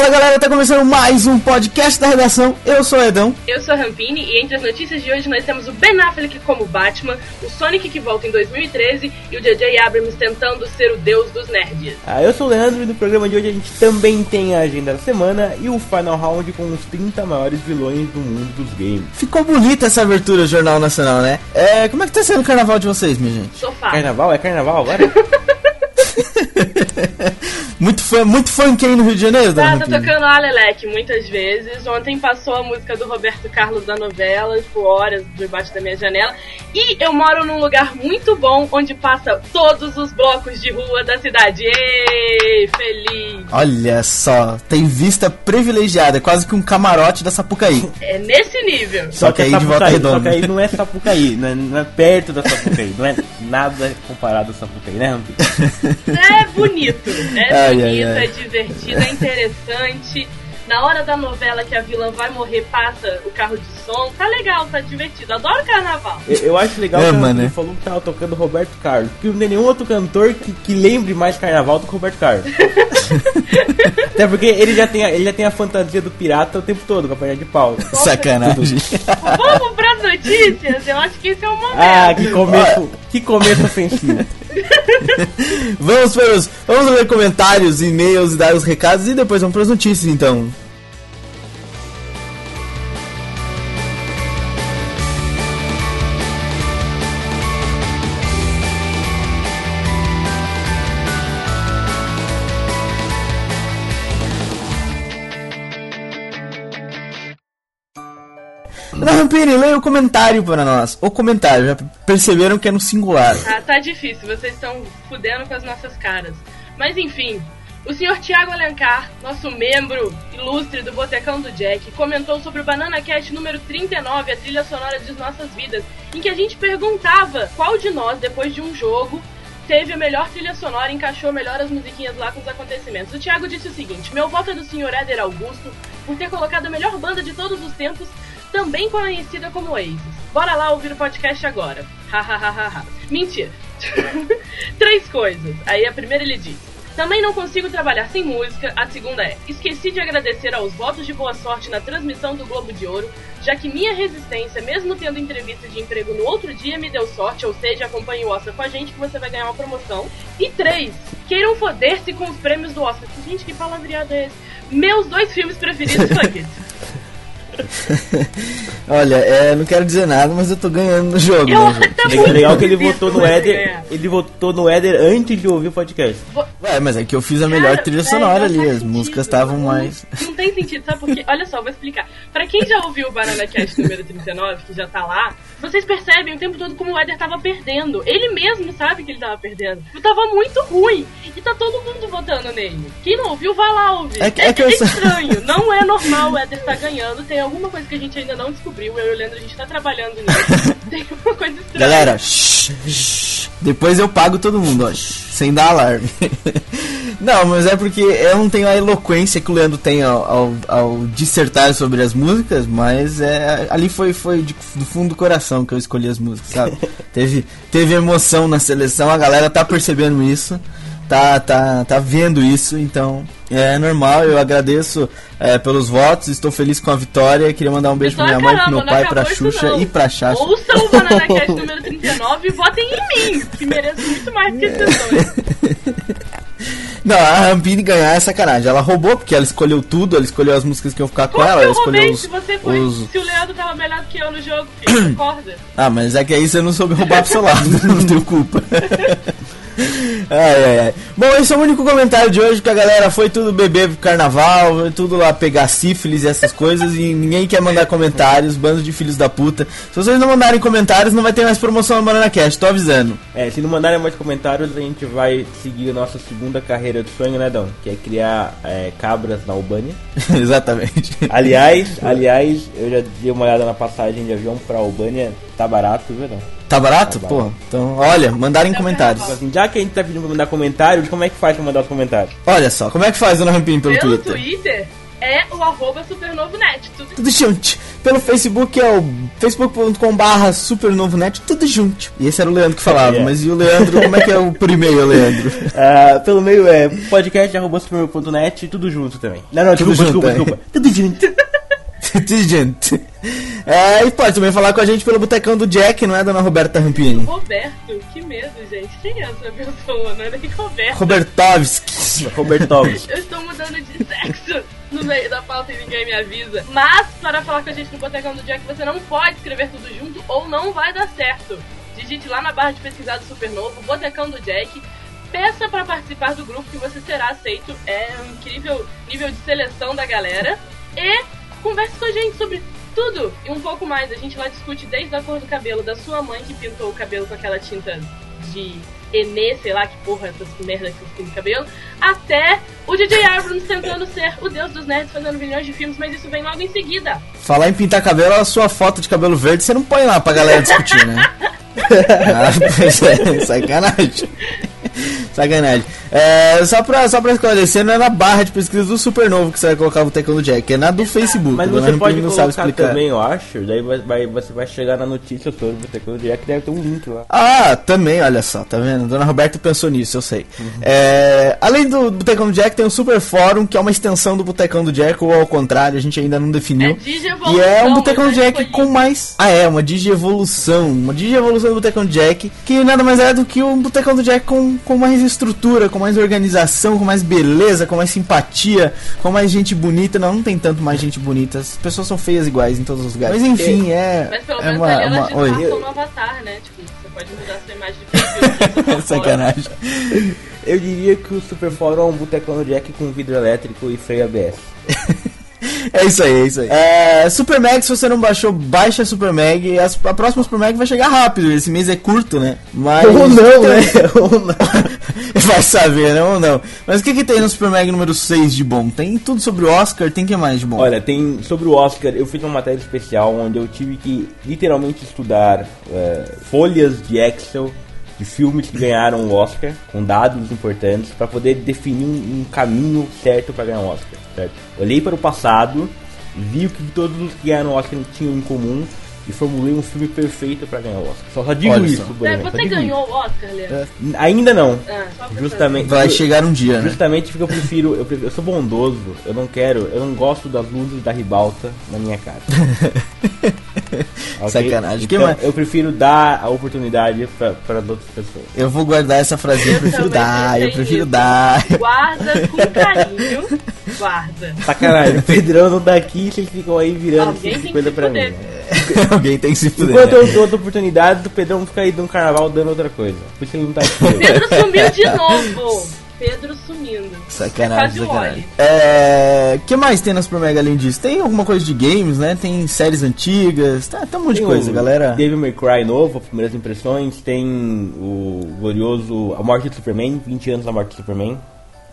Fala galera, tá começando mais um podcast da redação. Eu sou o Edão. Eu sou a Rampini e entre as notícias de hoje nós temos o Ben Affleck como Batman, o Sonic que volta em 2013 e o J.J. Abrams tentando ser o deus dos nerds. Ah, eu sou o Leandro e no programa de hoje a gente também tem a agenda da semana e o final round com os 30 maiores vilões do mundo dos games. Ficou bonita essa abertura do Jornal Nacional, né? É, como é que tá sendo o carnaval de vocês, minha gente? Sofá. Carnaval? É carnaval agora? muito fã, muito funk aí no Rio de Janeiro, Tá, tá Rampini? tocando Alelec muitas vezes. Ontem passou a música do Roberto Carlos da novela, por horas debaixo da minha janela. E eu moro num lugar muito bom onde passa todos os blocos de rua da cidade. Ei, feliz! Olha só, tem vista privilegiada, é quase que um camarote da Sapucaí. É nesse nível. Só que é aí de volta Sapucaí, redonda. Só que aí não é Sapucaí, não é, não é perto da Sapucaí, não é nada comparado a Sapucaí, né, Rampi? É bonito, é Ai, bonito, ai, ai. é divertido, é interessante. Na hora da novela que a vilã vai morrer, passa o carro de som. Tá legal, tá divertido. Adoro carnaval. Eu, eu acho legal É, que mano, ele né? falou que tava tocando Roberto Carlos, porque não tem nenhum outro cantor que, que lembre mais carnaval do que o Roberto Carlos. Até porque ele já, tem a, ele já tem a fantasia do pirata o tempo todo, com a perna de pau. Sacanagem. Vamos pras notícias? Eu acho que esse é o momento. Ah, que começo, que começo ofensivo. vamos para os, vamos ler comentários, e-mails e dar os recados e depois vamos para as notícias, então. Rampini, leia o comentário para nós. O comentário, já perceberam que é no singular. Ah, tá difícil, vocês estão fudendo com as nossas caras. Mas enfim, o senhor Tiago Alencar, nosso membro ilustre do Botecão do Jack, comentou sobre o Banana Cat número 39, a trilha sonora de nossas vidas, em que a gente perguntava qual de nós, depois de um jogo, teve a melhor trilha sonora encaixou melhor as musiquinhas lá com os acontecimentos. O Thiago disse o seguinte: Meu voto é do Sr. Éder Augusto por ter colocado a melhor banda de todos os tempos, também conhecida como Oasis. Bora lá ouvir o podcast agora. Hahaha. Mentira. Três coisas. Aí a primeira ele diz. Também não consigo trabalhar sem música. A segunda é: esqueci de agradecer aos votos de boa sorte na transmissão do Globo de Ouro, já que minha resistência, mesmo tendo entrevista de emprego no outro dia, me deu sorte, ou seja, acompanhe o Oscar com a gente que você vai ganhar uma promoção. E três: queiram foder-se com os prêmios do Oscar. Gente, que palavreado é esse? Meus dois filmes preferidos, fuck it. Olha, é, não quero dizer nada, mas eu tô ganhando no jogo, Eu né, gente? tá É legal que ele votou no Éder. ganhar. Ele votou no Éder antes de ouvir o podcast. Ué, mas é que eu fiz a melhor Cara, trilha é, sonora não ali, as sentido. músicas estavam mais. Não tem sentido, sabe por quê? Olha só, vou explicar. Pra quem já ouviu o Banana Cast número 39, que já tá lá, vocês percebem o tempo todo como o Éder tava perdendo. Ele mesmo sabe que ele tava perdendo. Tava muito ruim. E tá todo mundo votando nele. Quem não ouviu, vai lá ouvir. É que- é que eu- estranho. Não é normal o Éder tá ganhando. Tem alguma coisa que a gente ainda não descobriu. Eu e o Leandro, a gente tá trabalhando nisso. Tem uma coisa estranha. Galera, shh, shh. Depois eu pago todo mundo, ó, sem dar alarme. Não, mas é porque eu não tenho a eloquência que o Leandro tem ao, ao, ao dissertar sobre as músicas, mas é, ali foi, foi de- do fundo do coração que eu escolhi as músicas, sabe? teve, teve emoção na seleção, a galera tá percebendo isso, tá, tá, tá vendo isso, então é normal, eu agradeço é, pelos votos, estou feliz com a vitória, queria mandar um beijo pra minha mãe, pro meu pai, pra Xuxa não. e pra Chacha. Ouçam o Banana Cast número 39 e votem em mim, que mereço muito mais que esses dois. Não, a Rampini ganhar é sacanagem. Ela roubou porque ela escolheu tudo, ela escolheu as músicas que iam ficar com Como ela, que ela eu roubei escolheu os, se você foi? os- Se o Leandro tava melhor do que eu no jogo, filho, acorda. Ah, mas é que aí você não soube roubar pro seu lado, não tenho culpa. Ai, ai, ai. Bom, esse é o único comentário de hoje que a galera foi tudo beber pro carnaval, foi tudo lá pegar sífilis e essas coisas e ninguém quer mandar comentários, bando de filhos da puta. Se vocês não mandarem comentários, não vai ter mais promoção no Banana Cast, tô avisando. É, se não mandarem mais comentários, a gente vai seguir a nossa segunda carreira de sonho, né, Dão? Que é criar é, cabras na Albânia. Exatamente. Aliás, aliás, eu já dei uma olhada na passagem de avião pra Albânia, tá barato, viu, Dão? Tá barato? Tá Pô, barato. então, olha, mandarem Tá comentários. Assim, já que a gente tá pedindo pra mandar comentário, como é que faz pra mandar os comentários? Olha só, como é que faz, dona Rampini, pelo Pelo Twitter? Twitter é o arroba supernovonet. Tudo Tudo junto, Pelo Facebook é o facebook.com/barra supernovonet, tudo junto. E esse era o Leandro que falava, É. mas e o Leandro, como é que é o por e-mail, Leandro? Ah, pelo meio é podcast.supermeu.net, tudo junto também. Não, não, Tudo desculpa, junto, desculpa, é. desculpa. Tudo junto. Junto. É, e pode também falar com a gente pelo Botecão do Jack, não é, dona Roberta Rampini? Roberto, que medo, gente. Quem é essa pessoa? Não é nem Roberto. Robertovski. Robertovski. Eu estou mudando de sexo no meio da pauta e ninguém me avisa. Mas, para falar com a gente no Botecão do Jack, você não pode escrever tudo junto ou não vai dar certo. Digite lá na barra de pesquisado Supernovo, Botecão do Jack. Peça para participar do grupo que você será aceito. É um incrível nível de seleção da galera. E converse com a gente sobre tudo e um pouco mais. A gente lá discute desde a cor do cabelo da sua mãe que pintou o cabelo com aquela tinta de Enê, sei lá que porra essas merda que você no cabelo, até o DJ Abrams tentando ser o deus dos nerds fazendo milhões de filmes, mas isso vem logo em seguida. Falar em pintar cabelo, a sua foto de cabelo verde você não põe lá pra galera discutir, né? ah, pois é, sacanagem. Sacanagem. É, só, pra, só pra esclarecer, não é na barra de pesquisa do Supernovo que você vai colocar o Botecão do Jack, é na do Facebook. Mas você pode não sabe explicar. também, eu acho. Daí vai, vai- você vai chegar na notícia sobre o Botecão do Jack, deve ter um link lá. Ah, também, olha só, tá vendo? Dona Roberta pensou nisso, eu sei. Uhum. É, além do Botecão do Jack, tem o Super Fórum, que é uma extensão do Botecão do Jack, ou ao contrário, a gente ainda não definiu. É digievolução, E é um Botecão já Jack escolhi. com mais. Ah, é, uma digievolução. Uma digievolução do Botecão Jack, que nada mais é do que um Botecão do Jack com, com mais estrutura, com mais organização, com mais beleza, com mais simpatia, com mais gente bonita. Não, não tem tanto mais gente bonita. As pessoas são feias iguais em todos os lugares. Mas enfim, é. Mas pelo é menos uma, ali elas uma- Oi. disfarçam no avatar, né? Tipo, você pode mudar sua imagem de perfil. Sacanagem. Eu diria que o Super Fórum é um Botecão Jack com vidro elétrico e freio ABS. É isso aí, é isso aí. É, Super Mag, se você não baixou, baixa a Super Mag. As- a próxima Super Mag vai chegar rápido. Esse mês é curto, né? Mas. Ou não, né? Ou não. vai saber, né? Ou não. Mas o que, que tem no Super Mag número 6 de bom? Tem tudo sobre o Oscar, tem que mais de bom? Olha, tem sobre o Oscar, eu fiz uma matéria especial onde eu tive que literalmente estudar é, folhas de Excel de filmes que ganharam o Oscar, com dados importantes, para poder definir um, um caminho certo para ganhar o Oscar. Certo? Olhei para o passado, vi o que todos os que ganharam o Oscar tinham em comum e formulei um filme perfeito para ganhar o Oscar. Só, só digo Olha isso, só. por É, você digo ganhou o Oscar, Leandro? isso. Ainda não. Só pra Justamente. Vai chegar um dia, né? Justamente porque eu prefiro, eu prefiro- eu sou bondoso, eu não quero, eu não gosto das luzes da ribalta na minha cara. Ok? Sacanagem. Então, eu prefiro dar a oportunidade para as outras pessoas. Eu vou guardar essa frasinha. Eu Eu prefiro dar, eu prefiro nisso. dar. Guarda com carinho. Guarda. Sacanagem, o Pedrão não tá aqui, vocês ficam aí virando Alguém esse tem coisa pra mim. Alguém tem que se fuder. Enquanto eu dou outra oportunidade, o Pedrão fica aí no carnaval dando outra coisa. Por isso ele não tá aqui. Pedro sumiu de novo. Pedro sumindo. Sacanagem, sacanagem. É. que mais tem na Super Mega além disso? Tem alguma coisa de games, né? Tem séries antigas, tá, tá um monte de Tem coisa, o galera. Devil May Cry novo, primeiras impressões. Tem o glorioso A Morte do Superman, 20 anos da Morte do Superman.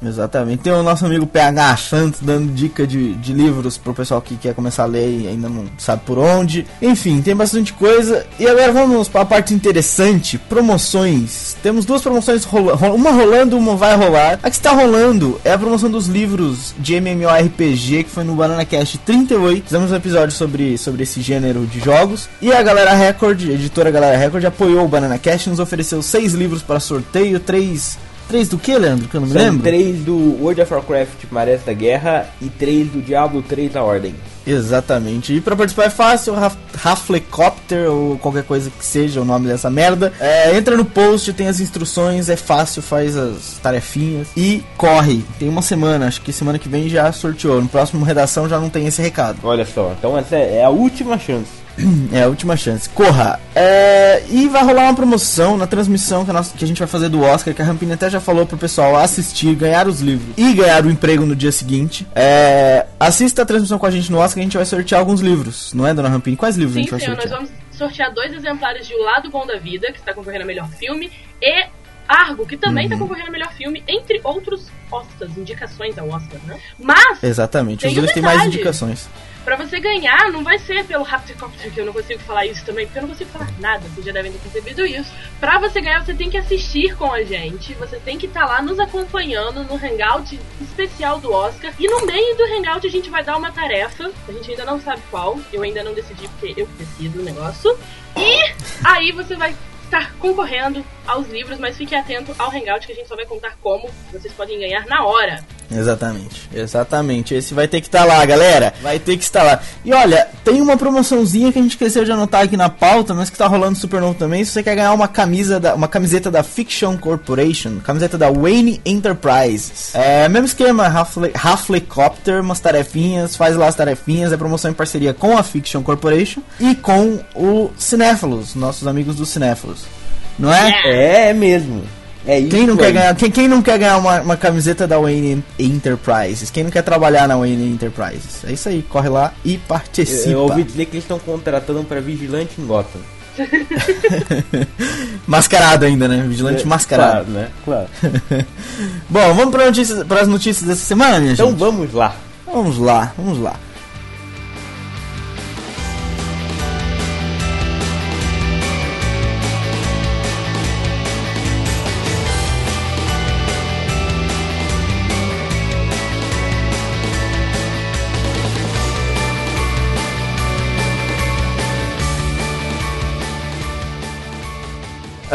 Exatamente. Tem o nosso amigo PH Santos dando dica de, de livros pro pessoal que quer começar a ler e ainda não sabe por onde. Enfim, tem bastante coisa. E agora vamos para a parte interessante: promoções. Temos duas promoções, rola- ro- uma rolando, uma vai rolar. A que está rolando é a promoção dos livros de MMORPG, que foi no Banana Cast 38. Fizemos um episódio sobre, sobre esse gênero de jogos. E a Galera Record, a editora Galera Record, apoiou o Banana Cast e nos ofereceu seis livros para sorteio, três. Três do que, Leandro? Que eu não me São lembro. três do World of Warcraft Marés da Guerra e três do Diablo 3 da Ordem. Exatamente. E pra participar é fácil, Raf- Raflecopter ou qualquer coisa que seja o nome dessa merda. É, entra no post, tem as instruções, é fácil, faz as tarefinhas e corre. Tem uma semana, acho que semana que vem já sorteou. No próximo redação já não tem esse recado. Olha só, então essa é a última chance. É a última chance. Corra! É, e vai rolar uma promoção na transmissão que a, nossa- que a gente vai fazer do Oscar, que a Rampini até já falou pro pessoal assistir, ganhar os livros e ganhar o emprego no dia seguinte. É, assista a transmissão com a gente no Oscar, a gente vai sortear alguns livros, não é, dona Rampini? Quais livros a Sim, gente vai senhor, nós sortear? vamos sortear dois exemplares de O Lado Bom da Vida, que está concorrendo a melhor filme, e Argo, que também está Uhum. concorrendo a melhor filme, entre outros Oscars, indicações ao Oscar, né? Mas Exatamente, os dois têm mais indicações. Pra você ganhar, não vai ser pelo Raptorcopter, que eu não consigo falar isso também, porque eu não consigo falar nada, vocês já devem ter percebido isso. Pra você ganhar, você tem que assistir com a gente, você tem que estar tá lá nos acompanhando no hangout especial do Oscar. E no meio do hangout a gente vai dar uma tarefa, a gente ainda não sabe qual, eu ainda não decidi porque eu decido o negócio. E aí você vai estar concorrendo aos livros, mas fique atento ao Hangout que a gente só vai contar como vocês podem ganhar na hora. Exatamente, exatamente. Esse vai ter que estar tá lá, galera. Vai ter que estar lá. E olha, tem uma promoçãozinha que a gente esqueceu de anotar aqui na pauta, mas que tá rolando super novo também. Se você quer ganhar uma camisa da, uma camiseta da Fiction Corporation, camiseta da Wayne Enterprises. É, mesmo esquema, Half-Helicopter, umas tarefinhas, faz lá as tarefinhas, é promoção em parceria com a Fiction Corporation e com o Cinéfilos, nossos amigos do Cinéfilos. Não é? É, é mesmo. É isso quem não quer ganhar, quem, quem não quer ganhar uma, uma camiseta da Wayne Enterprises? Quem não quer trabalhar na Wayne Enterprises? É isso aí, corre lá e participa. Eu, eu ouvi dizer que eles estão contratando para vigilante em Gotham. mascarado ainda, né? Vigilante é, mascarado. Claro, né? Claro. Bom, vamos para notícias, as notícias dessa semana, minha então gente? Então vamos lá. Vamos lá, vamos lá.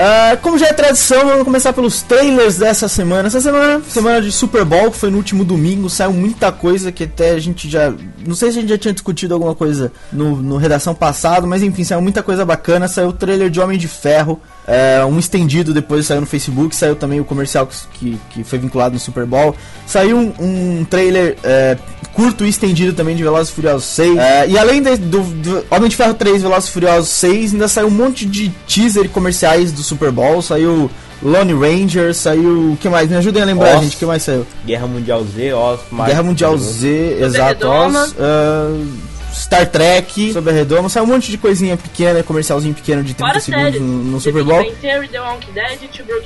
Uh, como já é tradição, vamos começar pelos trailers dessa semana. Essa semana, semana de Super Bowl, que foi no último domingo, saiu muita coisa que até a gente já. Não sei se a gente já tinha discutido alguma coisa no, no redação passado, mas enfim, saiu muita coisa bacana. Saiu o trailer de Homem de Ferro, é, um estendido depois saiu no Facebook, saiu também o comercial que, que foi vinculado no Super Bowl. Saiu um, um trailer é, curto e estendido também de Velozes e Furiosos 6. É, e além de, do, do, Homem de Ferro 3 Velozes e Furiosos 6, ainda saiu um monte de teaser comerciais do Super Bowl. Saiu Lone Ranger, saiu. O que mais? Me ajudem a lembrar, Oz, gente. O que mais saiu? Guerra Mundial Z, Oz, Guerra Mundial Z, exato. Oz. Uh, Star Trek, sobre a redoma, saiu um monte de coisinha pequena, comercialzinho pequeno de 30 Fora segundos no, no Super Bowl. Theory, The Walking Dead,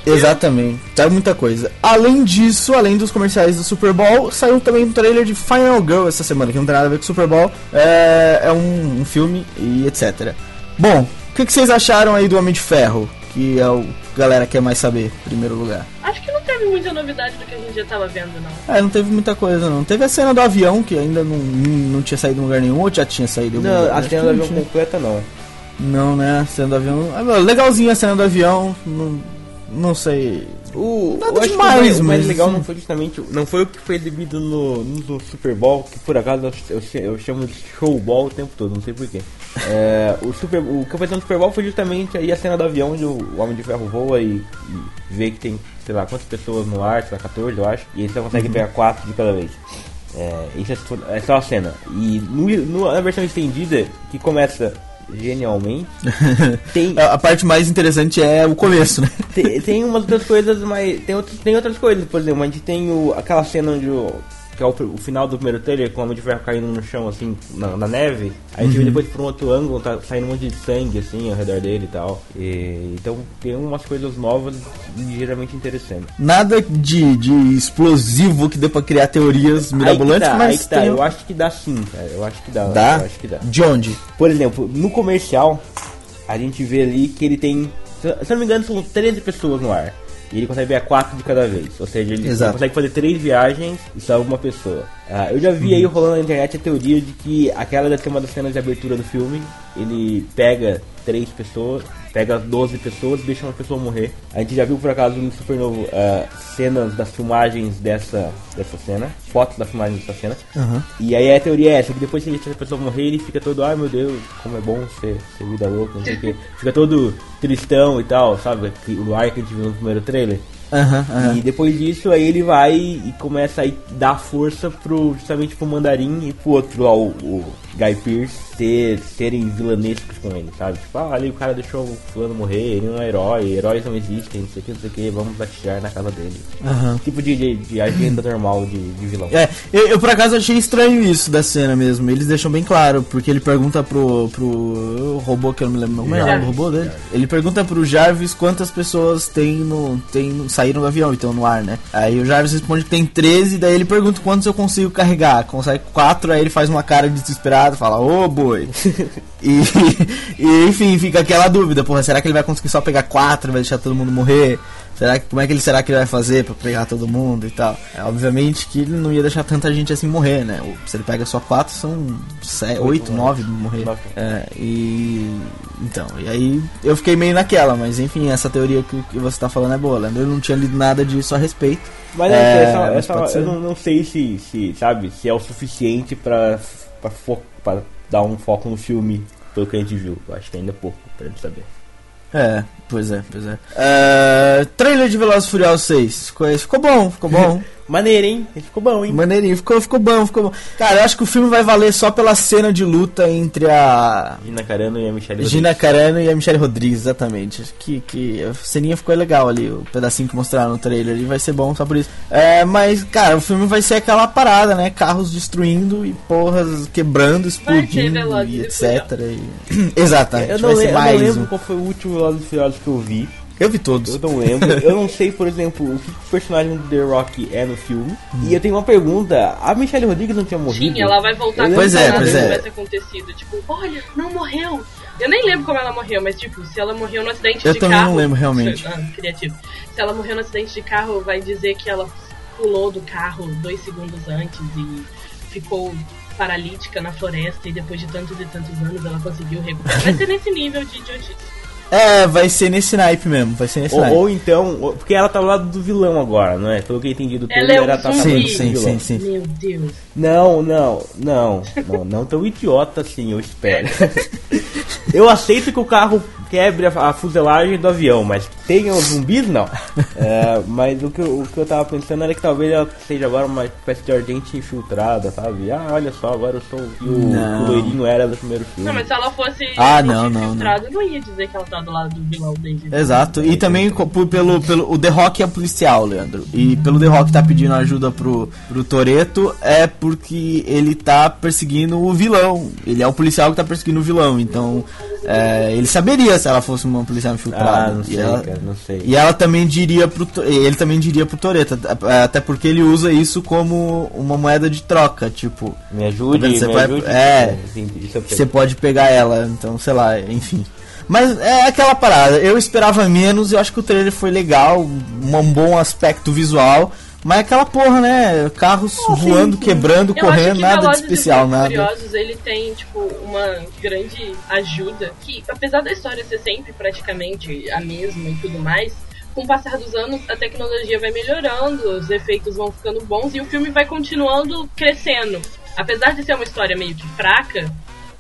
Exatamente, saiu muita coisa. Além disso, além dos comerciais do Super Bowl, saiu também um trailer de Final Girl essa semana, que não tem nada a ver com o Super Bowl, é, é um, um filme e etc. Bom, o que, que vocês acharam aí do Homem de Ferro? Que é o que a galera quer mais saber, em primeiro lugar. Acho que não teve muita novidade do que a gente já tava vendo, não. É, não teve muita coisa, não. Teve a cena do avião, que ainda não, não tinha saído em lugar nenhum, ou já tinha saído Não, lugar? a cena do avião tinha. completa não. Não, né? A cena do avião. Legalzinha a cena do avião. Não, não sei. O, Nada eu demais, acho que o mais, legal não foi justamente. Não foi o que foi exibido no, no Super Bowl, que por acaso eu, eu chamo de showball o tempo todo, não sei porquê. É, o, Super, o apareceu no Super Bowl foi justamente aí a cena do avião onde o Homem de Ferro voa e, e vê que tem, sei lá, quantas pessoas no ar, sei lá, 14 eu acho, e ele só consegue uhum. pegar 4 de cada vez. É, isso é, é, só a cena. E no, no, na versão estendida, que começa genialmente. Tem... A, a, parte mais interessante é o começo, né? Tem, tem umas outras coisas, mas tem, outros, tem outras coisas, por exemplo, a gente tem o, aquela cena onde o, que é o, o, final do primeiro trailer, com o Homem de Ferro caindo no chão, assim, na, na neve. Aí a gente vê depois por um outro ângulo, tá saindo um monte de sangue, assim, ao redor dele e tal. E, então tem umas coisas novas ligeiramente interessantes. Nada de, de explosivo que dê pra criar teorias mirabolantes, tá, mas tá. Tem... Eu acho que dá sim, cara. Eu acho que dá. Dá? Eu acho que dá. De onde? Por exemplo, no comercial, a gente vê ali que ele tem... Se eu não me engano, são 13 pessoas no ar. E ele consegue ver quatro de cada vez. Ou seja, ele Exato. consegue fazer três viagens e salva uma pessoa. Uh, eu já vi aí rolando na internet a teoria de que aquela deve ser uma das cenas de abertura do filme. Ele pega três pessoas, pega 12 pessoas e deixa uma pessoa morrer. A gente já viu por acaso no Supernovo uh, cenas das filmagens dessa, dessa cena, fotos da filmagem dessa cena. Uhum. E aí a teoria é essa, que depois que ele deixa a pessoa morrer, ele fica todo, ai meu Deus, como é bom ser, ser vida louca, não sei o que. Fica todo tristão e tal, sabe? O ar que a gente viu no primeiro trailer. Uhum, uhum. E depois disso, aí ele vai e começa a dar força pro, justamente pro Mandarim e pro outro lá, o, o Guy Pearce, serem vilanescos com ele, sabe? Tipo, ah, ali o cara deixou o fulano morrer, ele não é herói, heróis não existem, não sei o que, não sei o que, vamos atirar na casa dele. Uhum. Tipo de, de, de, agenda normal de, de vilão. É, eu, eu, por acaso achei estranho isso da cena mesmo, eles deixam bem claro, porque ele pergunta pro, pro robô, que eu não me lembro, não é o robô dele? Ele pergunta pro Jarvis quantas pessoas tem no, tem no saíram do avião, então no ar, né? Aí o Jarvis responde que tem 13, daí ele pergunta quantos eu consigo carregar. Consegue 4, aí ele faz uma cara desesperada, fala, ô boi. e, e, enfim, fica aquela dúvida, porra, será que ele vai conseguir só pegar 4, vai deixar todo mundo morrer? Será que, como é que ele será que ele vai fazer para pegar todo mundo e tal? É, obviamente que ele não ia deixar tanta gente assim morrer, né? Se ele pega só quatro, são sete, oito, nove morrer. É, e então, e aí eu fiquei meio naquela, mas enfim, essa teoria que, que você tá falando é boa, Leandro. Eu não tinha lido nada disso a respeito. Mas é, essa, essa eu não, não, sei se, se, sabe, se é o suficiente para para dar um foco no filme pelo que a gente viu. Eu acho que ainda é pouco pra gente saber. É, pois é, pois é. Uh, trailer de Velozes Furiosos 6. Ficou, ficou bom, ficou bom. Maneiro, hein? Ficou bom, hein? Maneirinho, ficou, ficou bom, ficou bom. Cara, eu acho que o filme vai valer só pela cena de luta entre a. Gina Carano e a Michelle Rodrigues. Gina Carano e a Michelle Rodrigues, exatamente. Que, que a ceninha ficou legal ali, o pedacinho que mostraram no trailer ali vai ser bom só por isso. É, mas, cara, o filme vai ser aquela parada, né? Carros destruindo e porras quebrando, explodindo e etc. E... Exatamente. Eu não, lembro, eu não lembro qual foi o último Velozes Furiosos que eu vi. Eu vi todos. Eu não lembro. eu não sei, por exemplo, o que o personagem do The Rock é no filme. Hum. E eu tenho uma pergunta. A Michelle Rodrigues não tinha morrido? Sim, ela vai voltar pois é, pois é. vai ter acontecido. Tipo, olha, não morreu. Eu nem lembro como ela morreu, mas tipo, se ela morreu no acidente eu de carro... Eu também não lembro realmente. Ah, criativo. Se ela morreu no acidente de carro, vai dizer que ela pulou do carro dois segundos antes e ficou paralítica na floresta e depois de tantos e tantos anos ela conseguiu recuperar. Vai ser nesse nível de idiotice. É, vai ser nesse naipe mesmo, vai ser nesse ou, naipe. Ou então, porque ela tá do lado do vilão agora, não é? Pelo que eu entendi do trailer, ela, é tá sim, sim, sim, sim. Meu Deus. Não, não, não, não, não tão idiota assim, eu espero. eu aceito que o carro quebre a, a, fuselagem do avião, mas tenha zumbis, não. É, mas o que, eu, o que eu tava pensando era que talvez ela seja agora uma espécie de ardente infiltrada, sabe? Ah, olha só, agora eu sou o, o loirinho era do primeiro filme. Não, mas se ela fosse ah, não, não, infiltrada, não. não ia dizer que ela tá do lado do vilão desde Exato, e também pelo, pelo o The Rock é policial, Leandro. E pelo The Rock tá pedindo ajuda pro, pro Toreto é porque ele tá perseguindo o vilão. Ele é o policial que tá perseguindo o vilão, então é, ele saberia se ela fosse uma policial infiltrada. Ah, não sei, ela, cara, não sei. E ela também diria pro ele também diria pro Toreto, até porque ele usa isso como uma moeda de troca, tipo, me ajude, você me vai, ajude, é, você pode pegar ela, então sei lá, enfim. Mas é aquela parada, eu esperava menos, eu acho que o trailer foi legal, um bom aspecto visual, mas é aquela porra, né? Carros oh, voando, sim, sim. quebrando, eu correndo, nada de especial, nada. Curiosos, ele tem, tipo, uma grande ajuda que, apesar da história ser sempre praticamente a mesma e tudo mais, com o passar dos anos, a tecnologia vai melhorando, os efeitos vão ficando bons e o filme vai continuando crescendo. Apesar de ser uma história meio que fraca,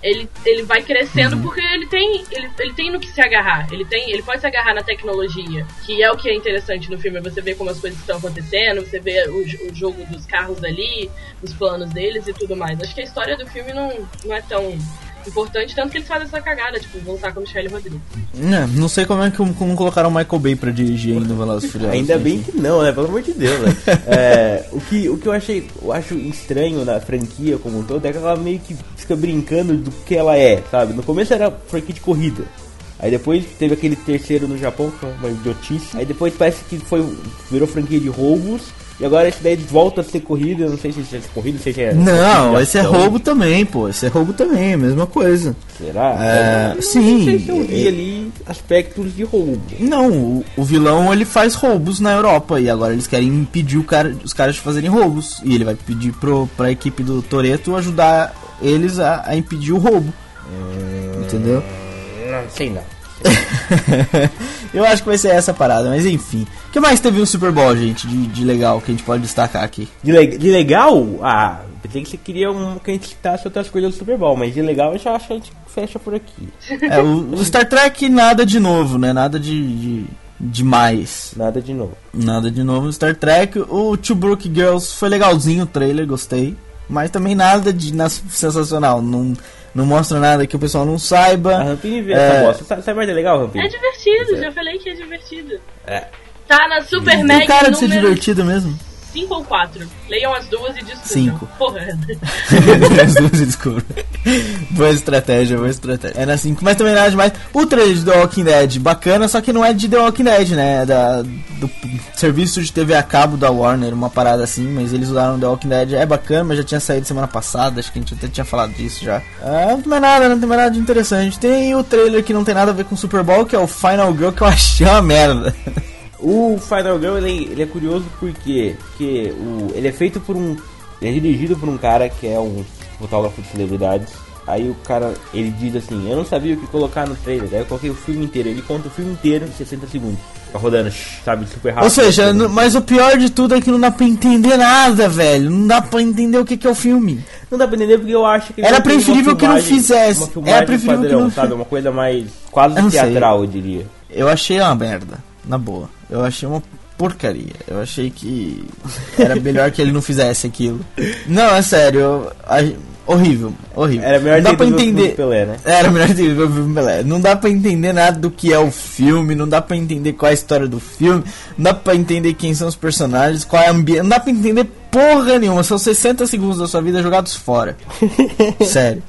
ele, ele vai crescendo uhum. porque ele tem, ele, ele tem no que se agarrar. Ele tem, ele pode se agarrar na tecnologia, que é o que é interessante no filme. Você vê como as coisas estão acontecendo, você vê o, o jogo dos carros ali, os planos deles e tudo mais. Acho que a história do filme não, não é tão importante, tanto que eles fazem essa cagada, tipo, voltar com o Michelle Rodrigues. Não, não sei como é que como colocaram o Michael Bay pra dirigir ainda o Velozes Furiosos. Ainda bem que não, né? Pelo amor de Deus, né? é, o, que, o que eu achei, eu acho estranho na franquia como um todo é que ela meio que fica brincando do que ela é, sabe? No começo era franquia de corrida. Aí depois teve aquele terceiro no Japão, que foi uma idiotice. Aí depois parece que foi virou franquia de roubos. E agora esse daí volta a ser corrida, eu não sei se é corrida, se é. Não, esse é roubo também, pô. Esse é roubo também, a mesma coisa. Será? É, sim. Não sei se eu vi ali aspectos de roubo. Não, o, o, vilão ele faz roubos na Europa e agora eles querem impedir cara, os caras de fazerem roubos. E ele vai pedir pro, pra equipe do Toreto ajudar eles a, a impedir o roubo. Hum, Entendeu? Não sei não. eu acho que vai ser essa parada, mas enfim. O que mais teve no Super Bowl, gente, de, de legal que a gente pode destacar aqui? De, le de legal? Ah, pensei que você queria um, que a gente citasse outras coisas do Super Bowl, mas de legal eu já acho que a gente fecha por aqui. É, o, o Star Trek nada de novo, né? Nada de, de demais. Nada de novo. Nada de novo no Star Trek. O Two Brook Girls foi legalzinho o trailer, gostei. Mas também nada de sensacional. Não, não mostra nada que o pessoal não saiba. A Rampini vê é... essa bosta. Sabe mais é legal, Rampini? É divertido, é. já falei que é divertido. É. Tá na Super Mega. Tem cara de ser divertido mesmo. 5 ou 4. Leiam as duas e descubram. Cinco. Porra. As duas e descubro. boa estratégia, boa estratégia. É na 5, mas também nada demais. O trailer de The Walking Dead, bacana, só que não é de The Walking Dead, né? É da, do serviço de TV a cabo da Warner, uma parada assim, mas eles usaram The Walking Dead. É bacana, mas já tinha saído semana passada, acho que a gente até tinha falado disso já. É, não tem mais nada, não tem mais nada de interessante. Tem o trailer que não tem nada a ver com o Super Bowl, que é o Final Girl, que eu achei uma merda. O Final Girl ele, ele é curioso porque, porque o, ele é feito por um. É dirigido por um cara que é um fotógrafo de celebridades. Aí o cara, ele diz assim, eu não sabia o que colocar no trailer, aí eu coloquei o filme inteiro, ele conta o filme inteiro em 60 segundos. Tá rodando, sabe, super rápido. Ou seja, n- mas o pior de tudo é que não dá pra entender nada, velho. Não dá pra entender o que, que é o filme. Não dá pra entender porque eu acho que Era preferível que não filmagem- fizesse. Filmagem Era preferível que padrão, não sabe? Uma coisa mais quase não sei. teatral, eu diria. Eu achei uma merda, na boa. Eu achei uma porcaria. Eu achei que era melhor que ele não fizesse aquilo. Não, é sério. eu- a- horrível, horrível. Era melhor não dá filme entender. Pelé, né? Era melhor ter ver o filme Pelé. Não dá pra entender nada do que é o filme, não dá pra entender qual é a história do filme, não dá pra entender quem são os personagens, qual é a ambiente, não dá pra entender porra nenhuma. São 60 segundos da sua vida jogados fora. Sério.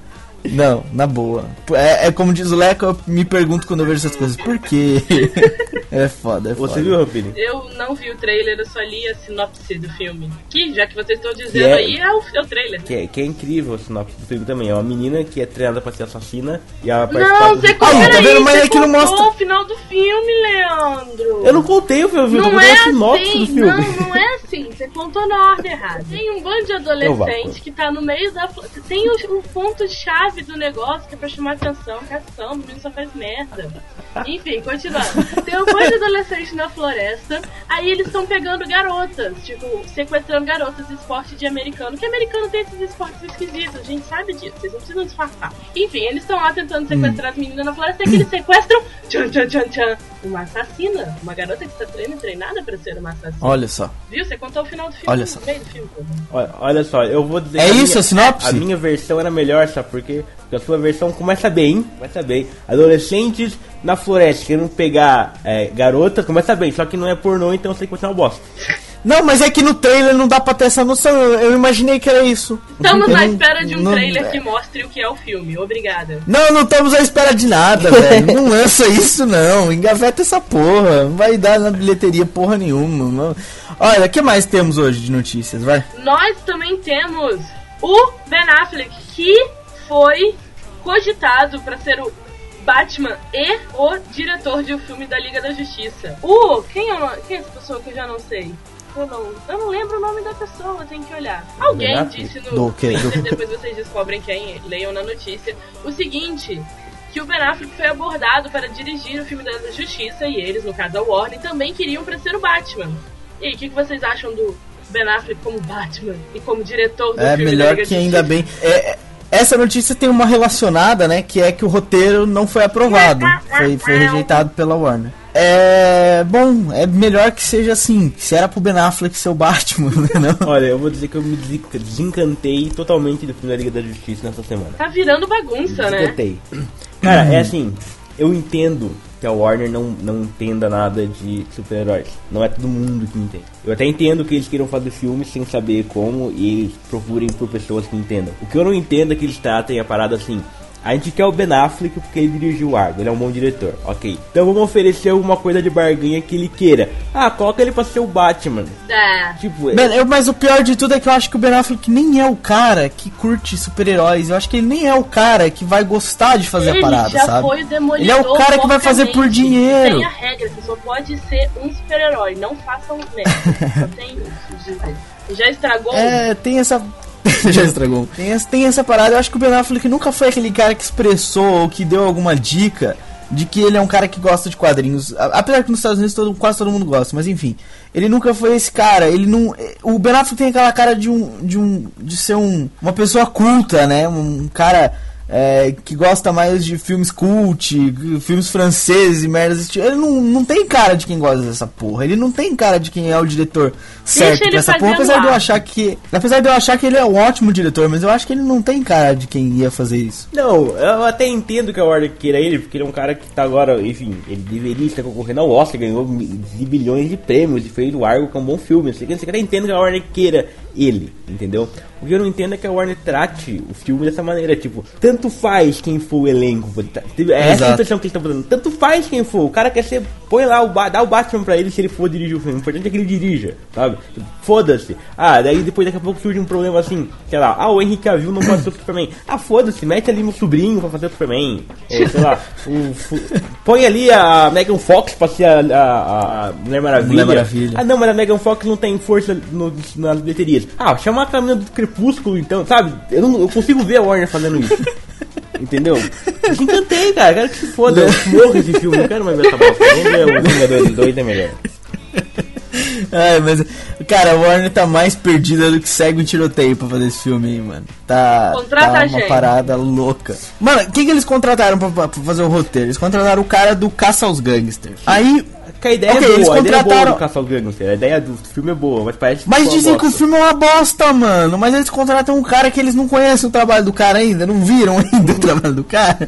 Não, na boa. É, é como diz o Leco, eu me pergunto quando eu vejo essas coisas. Por quê? É foda, é foda. Você viu, Rampini? Eu não vi o trailer, eu só li a sinopse do filme. Que, já que vocês estão dizendo é- aí, é o, é o trailer. Que é, que é incrível o sinopse do filme também. É uma menina que é treinada pra ser assassina e ela participa Não, do- você Aí, contou, tá vendo? Mas você é que não contou mostra- o final do filme, Leandro. Eu não contei o filme, eu Não contei é a sinopse assim, do filme. não, não é assim. Você contou na ordem errada. Tem um bando de adolescente que tá no meio da. Tem o, o ponto-chave do negócio que é pra chamar atenção. Cação, o menino só faz merda. Enfim, continuando. Tem um bando de adolescente na floresta. Aí eles estão pegando garotas, tipo, sequestrando garotas, esporte de americano. Que americano tem esses esportes esquisitos, a gente sabe disso. Vocês não precisam disfarçar. Enfim, eles estão lá tentando sequestrar as meninas na floresta. E que eles sequestram. Tchan, tchan, tchan, tchan. Uma assassina. Uma garota que está treina, treinada pra ser uma assassina. Olha só. Viu? Você contou o final do filme. Olha no só. meio do filme. Olha, olha só, eu vou dizer. É isso, minha- a sinopse? A minha versão era melhor, sabe por Porque a sua versão começa bem, começa bem. Adolescentes na floresta querendo pegar é, garotas, começa bem, só que não é pornô, então eu sei que vai ser uma bosta. Não, mas é que no trailer não dá pra ter essa noção. Eu, eu imaginei que era isso. Estamos Eu à não- espera de um não- trailer que mostre o que é o filme. Obrigada. Não, não estamos à espera de nada, velho. Não lança isso, não. Engaveta essa porra. Não vai dar na bilheteria porra nenhuma. Não. Olha, o que mais temos hoje de notícias? Vai. Nós também temos o Ben Affleck, que foi cogitado para ser o Batman e o diretor de um filme da Liga da Justiça. O. Quem é, quem é essa pessoa que eu já não sei? Eu não, eu não lembro o nome da pessoa, tem que olhar. Alguém Affleck? disse no. Do? Do- Depois vocês descobrem quem, leiam na notícia. O seguinte. Que o Ben Affleck foi abordado para dirigir o filme da Justiça e eles, no caso a Warner, também queriam para ser o Batman. E aí, o que, que vocês acham do Ben Affleck como Batman e como diretor do É filme da melhor Liga que da ainda Justiça? bem. É, é, essa notícia tem uma relacionada, né? Que é que o roteiro não foi aprovado. Foi, foi rejeitado pela Warner. É. Bom, é melhor que seja assim. Se era pro Ben Affleck ser o Batman, né? Não? Olha, eu vou dizer que eu me desen- desencantei totalmente do filme da Liga da Justiça nessa semana. Tá virando bagunça, né? Desencantei. Cara, é assim, eu entendo que a Warner não, não entenda nada de super-heróis. Não é todo mundo que entende. Eu até entendo que eles queiram fazer filmes sem saber como e eles procurem por pessoas que entendam. O que eu não entendo é que eles tratem a parada assim. A gente quer o Ben Affleck porque ele dirigiu o Argo, ele é um bom diretor, ok. Então vamos oferecer alguma coisa de barganha que ele queira. Ah, coloca ele pra ser o Batman. É. Tipo, Ben, eu- mas o pior de tudo é que eu acho que o Ben Affleck nem é o cara que curte super-heróis. Eu acho que ele nem é o cara que vai gostar de fazer ele a parada, já sabe? foi o demolidor Ele é o cara que vai fazer por dinheiro. Tem a regra, você só pode ser um super-herói. Não façam merda. só tem isso. Já estragou? É, tem essa. Já estragou. Tem essa, tem essa parada. Eu acho que o Ben Affleck nunca foi aquele cara que expressou ou que deu alguma dica de que ele é um cara que gosta de quadrinhos. Apesar que nos Estados Unidos todo, quase todo mundo gosta, mas enfim. Ele nunca foi esse cara. Ele não. O Ben Affleck tem aquela cara de um. de um. de ser um, uma pessoa culta, né? Um cara é, que gosta mais de filmes cult, filmes franceses e merdas. Ele não, não tem cara de quem gosta dessa porra. Ele não tem cara de quem é o diretor certo dessa porra. Apesar de eu achar que. Apesar de eu achar que ele é um ótimo diretor, mas eu acho que ele não tem cara de quem ia fazer isso. Não, eu até entendo que a Warner queira ele, porque ele é um cara que tá agora, enfim, ele deveria estar concorrendo ao Oscar, ganhou bilhões de prêmios e fez o Argo, que é um bom filme. Você até entendo que a Warner queira ele, entendeu? O que eu não entendo é que a Warner trate o filme dessa maneira, tipo, tanto faz quem for o elenco. É essa a impressão que eles estão fazendo. Tanto faz quem for. O cara quer ser. Põe lá, o dá o Batman pra ele se ele for dirigir o filme. O importante é que ele dirija, sabe? Foda-se. Ah, daí depois daqui a pouco surge um problema assim, sei lá, ah, o Henrique Cavill não pode ser o Superman. Ah, foda-se, mete ali meu sobrinho pra fazer o Superman. Ou, sei lá, o, põe ali a Megan Fox pra ser a, a, a Mulher, Maravilha. Mulher Maravilha. Ah, não, mas a Megan Fox não tem força no, nas bilheterias. Ah, chama a caminha do Crepúsculo então, sabe? Eu, não, eu consigo ver a Warner fazendo isso. Entendeu? Eu encantei, cara. Quero que se foda. Eu morro esse filme. Não quero mais ver essa bosta. Vamos ver o Vingadores 2 é melhor. Ai, mas, cara, a Warner tá mais perdida do que segue um tiroteio pra fazer esse filme aí, mano. Tá, tá uma gente. parada louca. Mano, quem que eles contrataram pra, pra, fazer o roteiro? Eles contrataram o cara do Caça aos Gangsters. Aí que a ideia okay, é boa, eles contrataram... a ideia é do Caça aos Gangsters, a ideia do filme é boa, mas parece que Mas dizem que o filme é uma bosta, mano. Mas eles contratam um cara que eles não conhecem o trabalho do cara ainda, não viram ainda o trabalho do cara.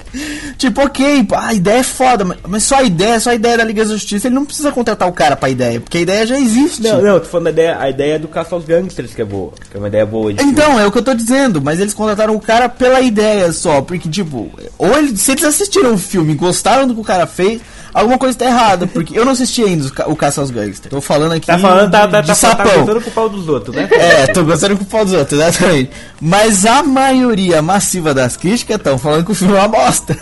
Tipo, ok, a ideia é foda, mas só a ideia, só a ideia da Liga da Justiça, ele não precisa contratar o cara pra ideia, porque a ideia já existe. Não, não, tô falando da ideia, a ideia do Caça aos Gangsters que é boa, que é uma ideia boa Então, filme. é o que eu tô dizendo, mas eles contrataram o cara pela ideia só, porque tipo, ou eles, se eles assistiram o filme, gostaram do que o cara fez, alguma coisa tá errada, porque eu não assisti ainda o Caça aos Gangsters. Tô falando aqui. Tá falando, tá, tá, de tá, tá sapão. tá gostando com o pau dos outros, né? É, tô gostando com o pau dos outros, exatamente. Mas a maioria massiva das críticas estão falando que o filme é uma bosta.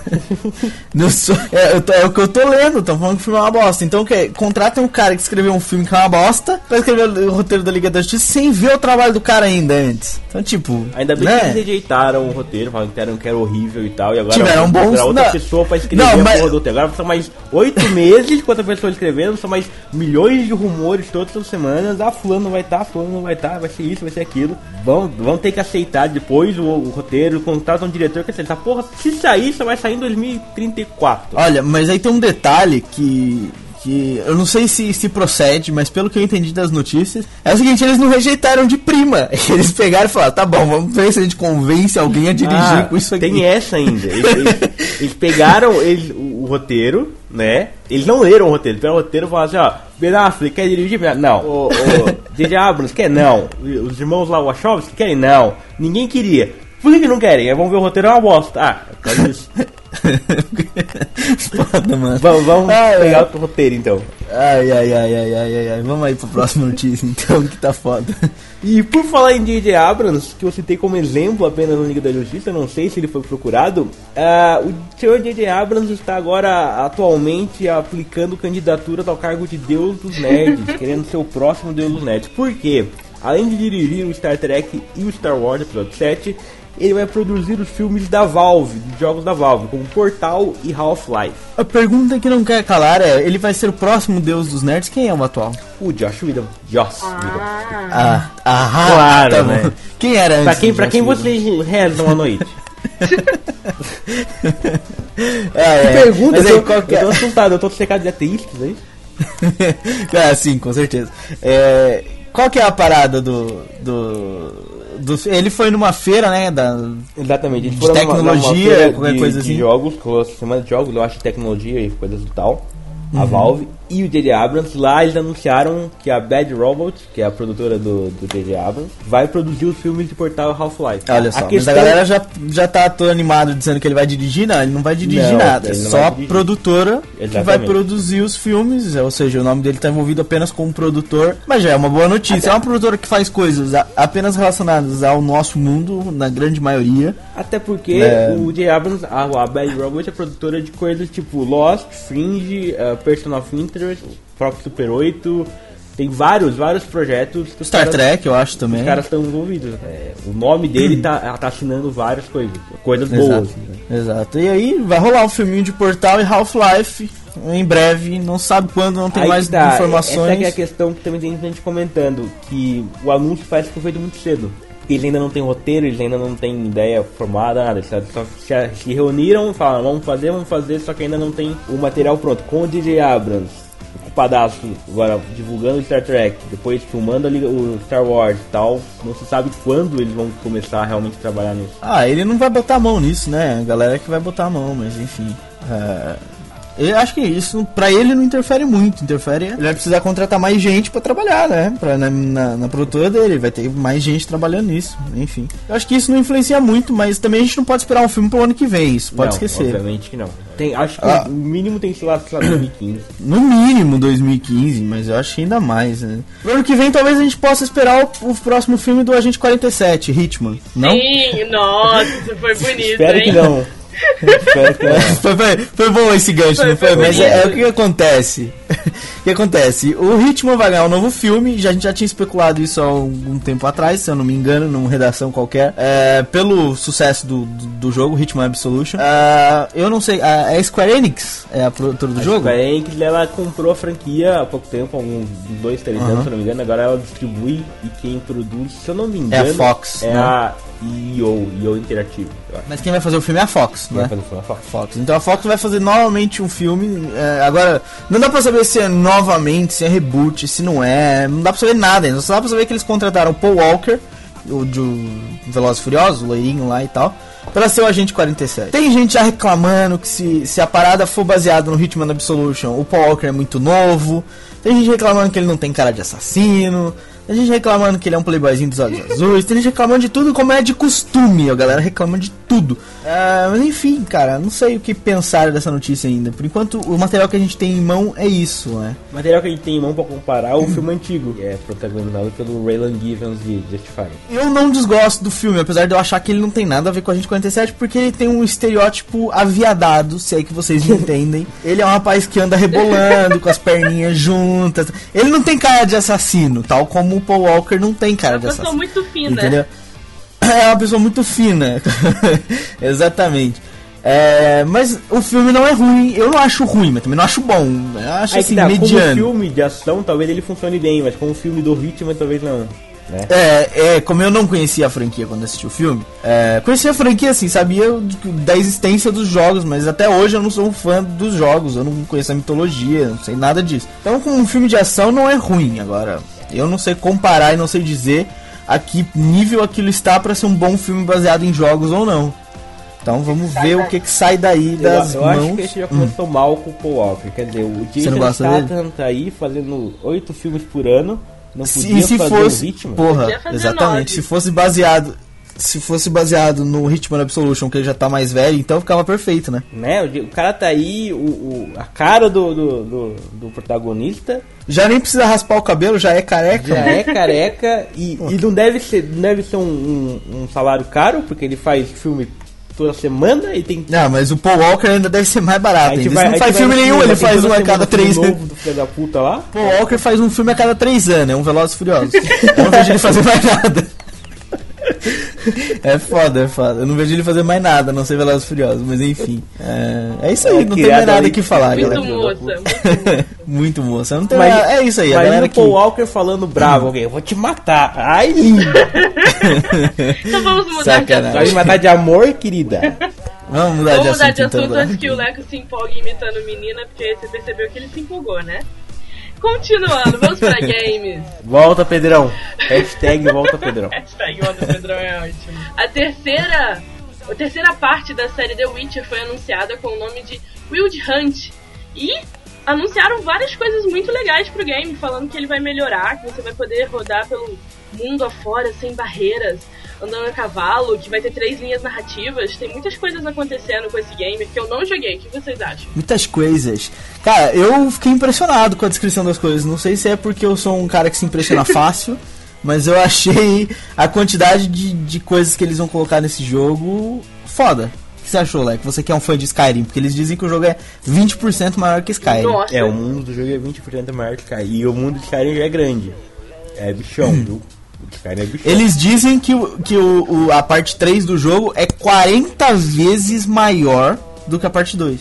sou, é, tô, é, o que eu tô lendo, estão falando que o filme é uma bosta. Então, que contratem um cara que escreveu um filme que é uma bosta pra escrever o roteiro da Liga da Justiça sem ver o trabalho do cara ainda antes. Então, tipo. Ainda bem né? que eles rejeitaram o roteiro, falaram que era, que era horrível e tal. E agora tiveram bons. outra não, pessoa pra escrever não, mas... do roteiro. Agora são mais oito meses com outra pessoa escrevendo, são mais milhões de rumores todas as semanas. Ah, fulano vai estar, tá, fulano vai estar, tá, vai ser isso, vai ser aquilo. Vão, vão ter que aceitar depois o, o roteiro, contratam um diretor que aceitar. Porra, se sair, só vai sair em 2034. Olha, mas aí tem um detalhe que que eu não sei se, se procede, mas pelo que eu entendi das notícias, é o seguinte, eles não rejeitaram de prima. Eles pegaram e falaram, tá bom, vamos ver se a gente convence alguém a dirigir ah, com isso aqui. Tem essa ainda. Eles, eles, eles pegaram eles, o, o, roteiro, né? Eles não leram o roteiro, pegaram o roteiro e falaram assim, ó, Ben Affleck quer dirigir? Não. O, o J.J. Abrams quer? Não. Os irmãos lá, Wachowski querem? Não. Ninguém queria. Por que, que não querem? Vamos ver o roteiro, é uma bosta. Ah, é isso. Foda, mano. Vamos, vamos ai, pegar ai. o roteiro então. Ai, ai, ai, ai, ai, ai, Vamos aí pro próximo notícia então, que tá foda. E por falar em J.J. Abrams, que eu citei como exemplo apenas no Liga da Justiça, não sei se ele foi procurado, uh, o senhor J.J. Abrams está agora atualmente aplicando candidaturas ao cargo de Deus dos Nerds, querendo ser o próximo Deus dos Nerds. Por quê? Além de dirigir o Star Trek e o Star Wars Episódio 7, ele vai produzir os filmes da Valve, de jogos da Valve, como Portal e Half-Life. A pergunta que não quer calar é: ele vai ser o próximo deus dos nerds? Quem é o atual? O Josh Whedon. Josh ah. Whedon. Ah, ah, claro, tá né? Quem era antes? Pra quem, pra quem vocês rezam à noite? ah, é. Pergunta, aí, eu, qual que é? eu tô assustado, eu tô secado de ateístas aí. ah, sim, com certeza. É, qual que é a parada do, do do, ele foi numa feira, né? Da, Exatamente. De tecnologia, numa, qualquer de, coisa assim. De jogos, semana de jogos, eu acho, tecnologia e coisas do tal. Uhum. A Valve e o J.J. Abrams, lá eles anunciaram que a Bad Robot, que é a produtora do J.J. Abrams, vai produzir os filmes de Portal Half-Life. Olha só, a questão... a galera já, já tá todo animado dizendo que ele vai dirigir, não, ele não vai dirigir não, nada, é só a produtora Exatamente. que vai produzir os filmes, ou seja, o nome dele tá envolvido apenas como produtor, mas já é uma boa notícia, Até... é uma produtora que faz coisas apenas relacionadas ao nosso mundo, na grande maioria. Até porque é... o J.J. Abrams, a, a Bad Robot é produtora de coisas tipo Lost, Fringe, uh, Person of Interest, Interest, próprio Super 8. Tem vários, vários projetos. Star caras, Trek, eu acho também. Os caras estão envolvidos. É, o nome dele tá, tá assinando várias coisas. Coisas boas. Exato. Né? Exato. E aí vai rolar um filminho de Portal e Half-Life em breve, não sabe quando, não tem aí mais tá. informações. Essa é, é a questão que também tem gente comentando, que o anúncio parece que foi feito muito cedo Eles ainda não têm roteiro, eles ainda não têm ideia formada, nada. Eles só se, se reuniram e falaram, vamos fazer, vamos fazer, só que ainda não tem o material pronto. Com o DJ Abrams, ocupadaço agora divulgando Star Trek, depois filmando ali o Star Wars e tal, não se sabe quando eles vão começar a realmente trabalhar nisso. Ah, ele não vai botar a mão nisso, né? A galera que vai botar a mão, mas enfim. É, eu acho que isso pra ele não interfere muito. Interfere. Ele vai precisar contratar mais gente pra trabalhar, né? Pra, na, na, na produtora dele. Vai ter mais gente trabalhando nisso. Enfim. Eu acho que isso não influencia muito, mas também a gente não pode esperar um filme pro ano que vem. Isso pode não, esquecer. Obviamente que não. Tem, acho que Ah. o mínimo tem que ser lá, sei lá 2015. No mínimo 2015, mas eu acho que ainda mais, né? Pro ano que vem talvez a gente possa esperar o, o próximo filme do Agente 47, Hitman. Não? Sim, nossa, foi bonito, Espero hein? que não. Foi, foi, foi bom esse gancho, Foi, não foi? Mas é, é o que acontece. O que acontece? O Hitman vai ganhar um novo filme, já, a gente já tinha especulado isso há algum tempo atrás, se eu não me engano, numa redação qualquer. É, pelo sucesso do, do, do jogo, Hitman Absolution. Ah, eu não sei, a, é a Square Enix é a produtora do A jogo? Square Enix, ela comprou a franquia há pouco tempo, há uns dois, três Aham. anos, se eu não me engano. Agora ela distribui e quem produz, se eu não me É a engano, Fox, É né? a EO, EO Interativo. Mas quem vai fazer o filme é a Fox, Quem né? vai fazer foi a Fox. Fox. Então a Fox vai fazer novamente um filme. é, agora, não dá pra saber se novamente, se é reboot, se não é. Não dá pra saber nada ainda. Só dá pra saber que eles contrataram o Paul Walker, o de Velozes Furiosos, o loirinho lá e tal. Pra ser o agente 47. Tem gente já reclamando que se, se a parada for baseada no Hitman Absolution, o Paul Walker é muito novo. Tem gente reclamando que ele não tem cara de assassino. Tem gente reclamando que ele é um playboyzinho dos olhos azuis. Tem gente reclamando de tudo como é de costume. A galera reclama de tudo. Ah, mas enfim, cara, não sei o que pensar dessa notícia ainda. Por enquanto, o material que a gente tem em mão é isso, né? O material que a gente tem em mão pra comparar é o filme antigo, que é protagonizado pelo Raylan Givens de Justified. Eu não desgosto do filme, apesar de eu achar que ele não tem nada a ver com a gente 47, porque ele tem um estereótipo aviadado, se é que vocês me entendem. Ele é um rapaz que anda rebolando, com as perninhas juntas. Ele não tem cara de assassino, tal como o Paul Walker não tem cara Uma de pessoa assassino. muito fina. Entendeu? É uma pessoa muito fina. Exatamente. É, mas o filme não é ruim. Eu não acho ruim, mas também não acho bom. Eu acho Aí assim, que tá, como mediano. filme de ação, talvez ele funcione bem, mas como filme do Hitman, talvez não. Né? É, é, como eu não conhecia a franquia quando assisti o filme, é, conhecia a franquia assim, sabia da existência dos jogos, mas até hoje eu não sou um fã dos jogos, eu não conheço a mitologia, não sei nada disso. Então, com um filme de ação não é ruim. Agora, eu não sei comparar e não sei dizer a que nível aquilo está para ser um bom filme baseado em jogos ou não. Então, vamos ver o que, que sai daí Eu, das eu acho mãos. que esse já Hum. começou mal com o Paul Walker. Quer dizer, o Jason Statham tá aí fazendo oito filmes por ano. Não Se, podia se fazer fosse, Hitman. porra, exatamente, nove. se fosse baseado, se fosse baseado no Hitman Absolution, que ele já tá mais velho, então ficava perfeito, né? Né? O, o cara tá aí, o, o- a cara do, do, do, do protagonista Já nem precisa raspar o cabelo, já é careca. já mano. é careca e, e não deve ser, não deve ser um, um, um salário caro, porque ele faz filme toda semana e tem. Não, mas o Paul Walker ainda deve ser mais barato. Ele vai- não faz filme nenhum, ele faz um a cada três anos. novo do filho da puta lá. Paul Walker faz um filme a cada três anos, é um Velozes e Furiosos. Eu não vejo ele fazer mais nada. É foda, é foda. Eu não vejo ele fazer mais nada, não ser Velozes Furiosos, mas enfim. É, é isso aí, É não tem mais nada o que falar, Muito galera. moça, muito moça. Muito moça. Não tem Mas- nada- é isso aí, galera o que. Paul Walker falando bravo, alguém, eu vou te matar. Ai, linda. Então vamos mudar de Sacanagem. Vai me assunto. matar de amor, querida. Vamos mudar Vamos de mudar assunto, de então, assunto galera. antes que o Leco se empolgue imitando menina, porque você percebeu que ele se empolgou, né? Continuando, vamos pra games. Volta, Pedrão. Hashtag volta, Pedrão. Hashtag Onda Pedrão é ótimo. A terceira, a terceira parte da série The Witcher foi anunciada com o nome de Wild Hunt. E anunciaram várias coisas muito legais pro game, falando que ele vai melhorar, que você vai poder rodar pelo mundo afora sem barreiras, andando a cavalo, que vai ter três linhas narrativas. Tem muitas coisas acontecendo com esse game que eu não joguei. O que vocês acham? Muitas coisas. Cara, eu fiquei impressionado com a descrição das coisas. Não sei se é porque eu sou um cara que se impressiona fácil, mas eu achei a quantidade de, de coisas que eles vão colocar nesse jogo foda. O que você achou, Leque? Você que é um fã de Skyrim, porque eles dizem que o jogo é 20% maior que Skyrim. Nossa, É, o mundo do jogo é 20% maior que Skyrim. E o mundo de Skyrim já é grande. É bichão, viu? É bichão. Eles dizem que, o, que o, o- a parte 3 do jogo é 40 vezes maior do que a parte 2.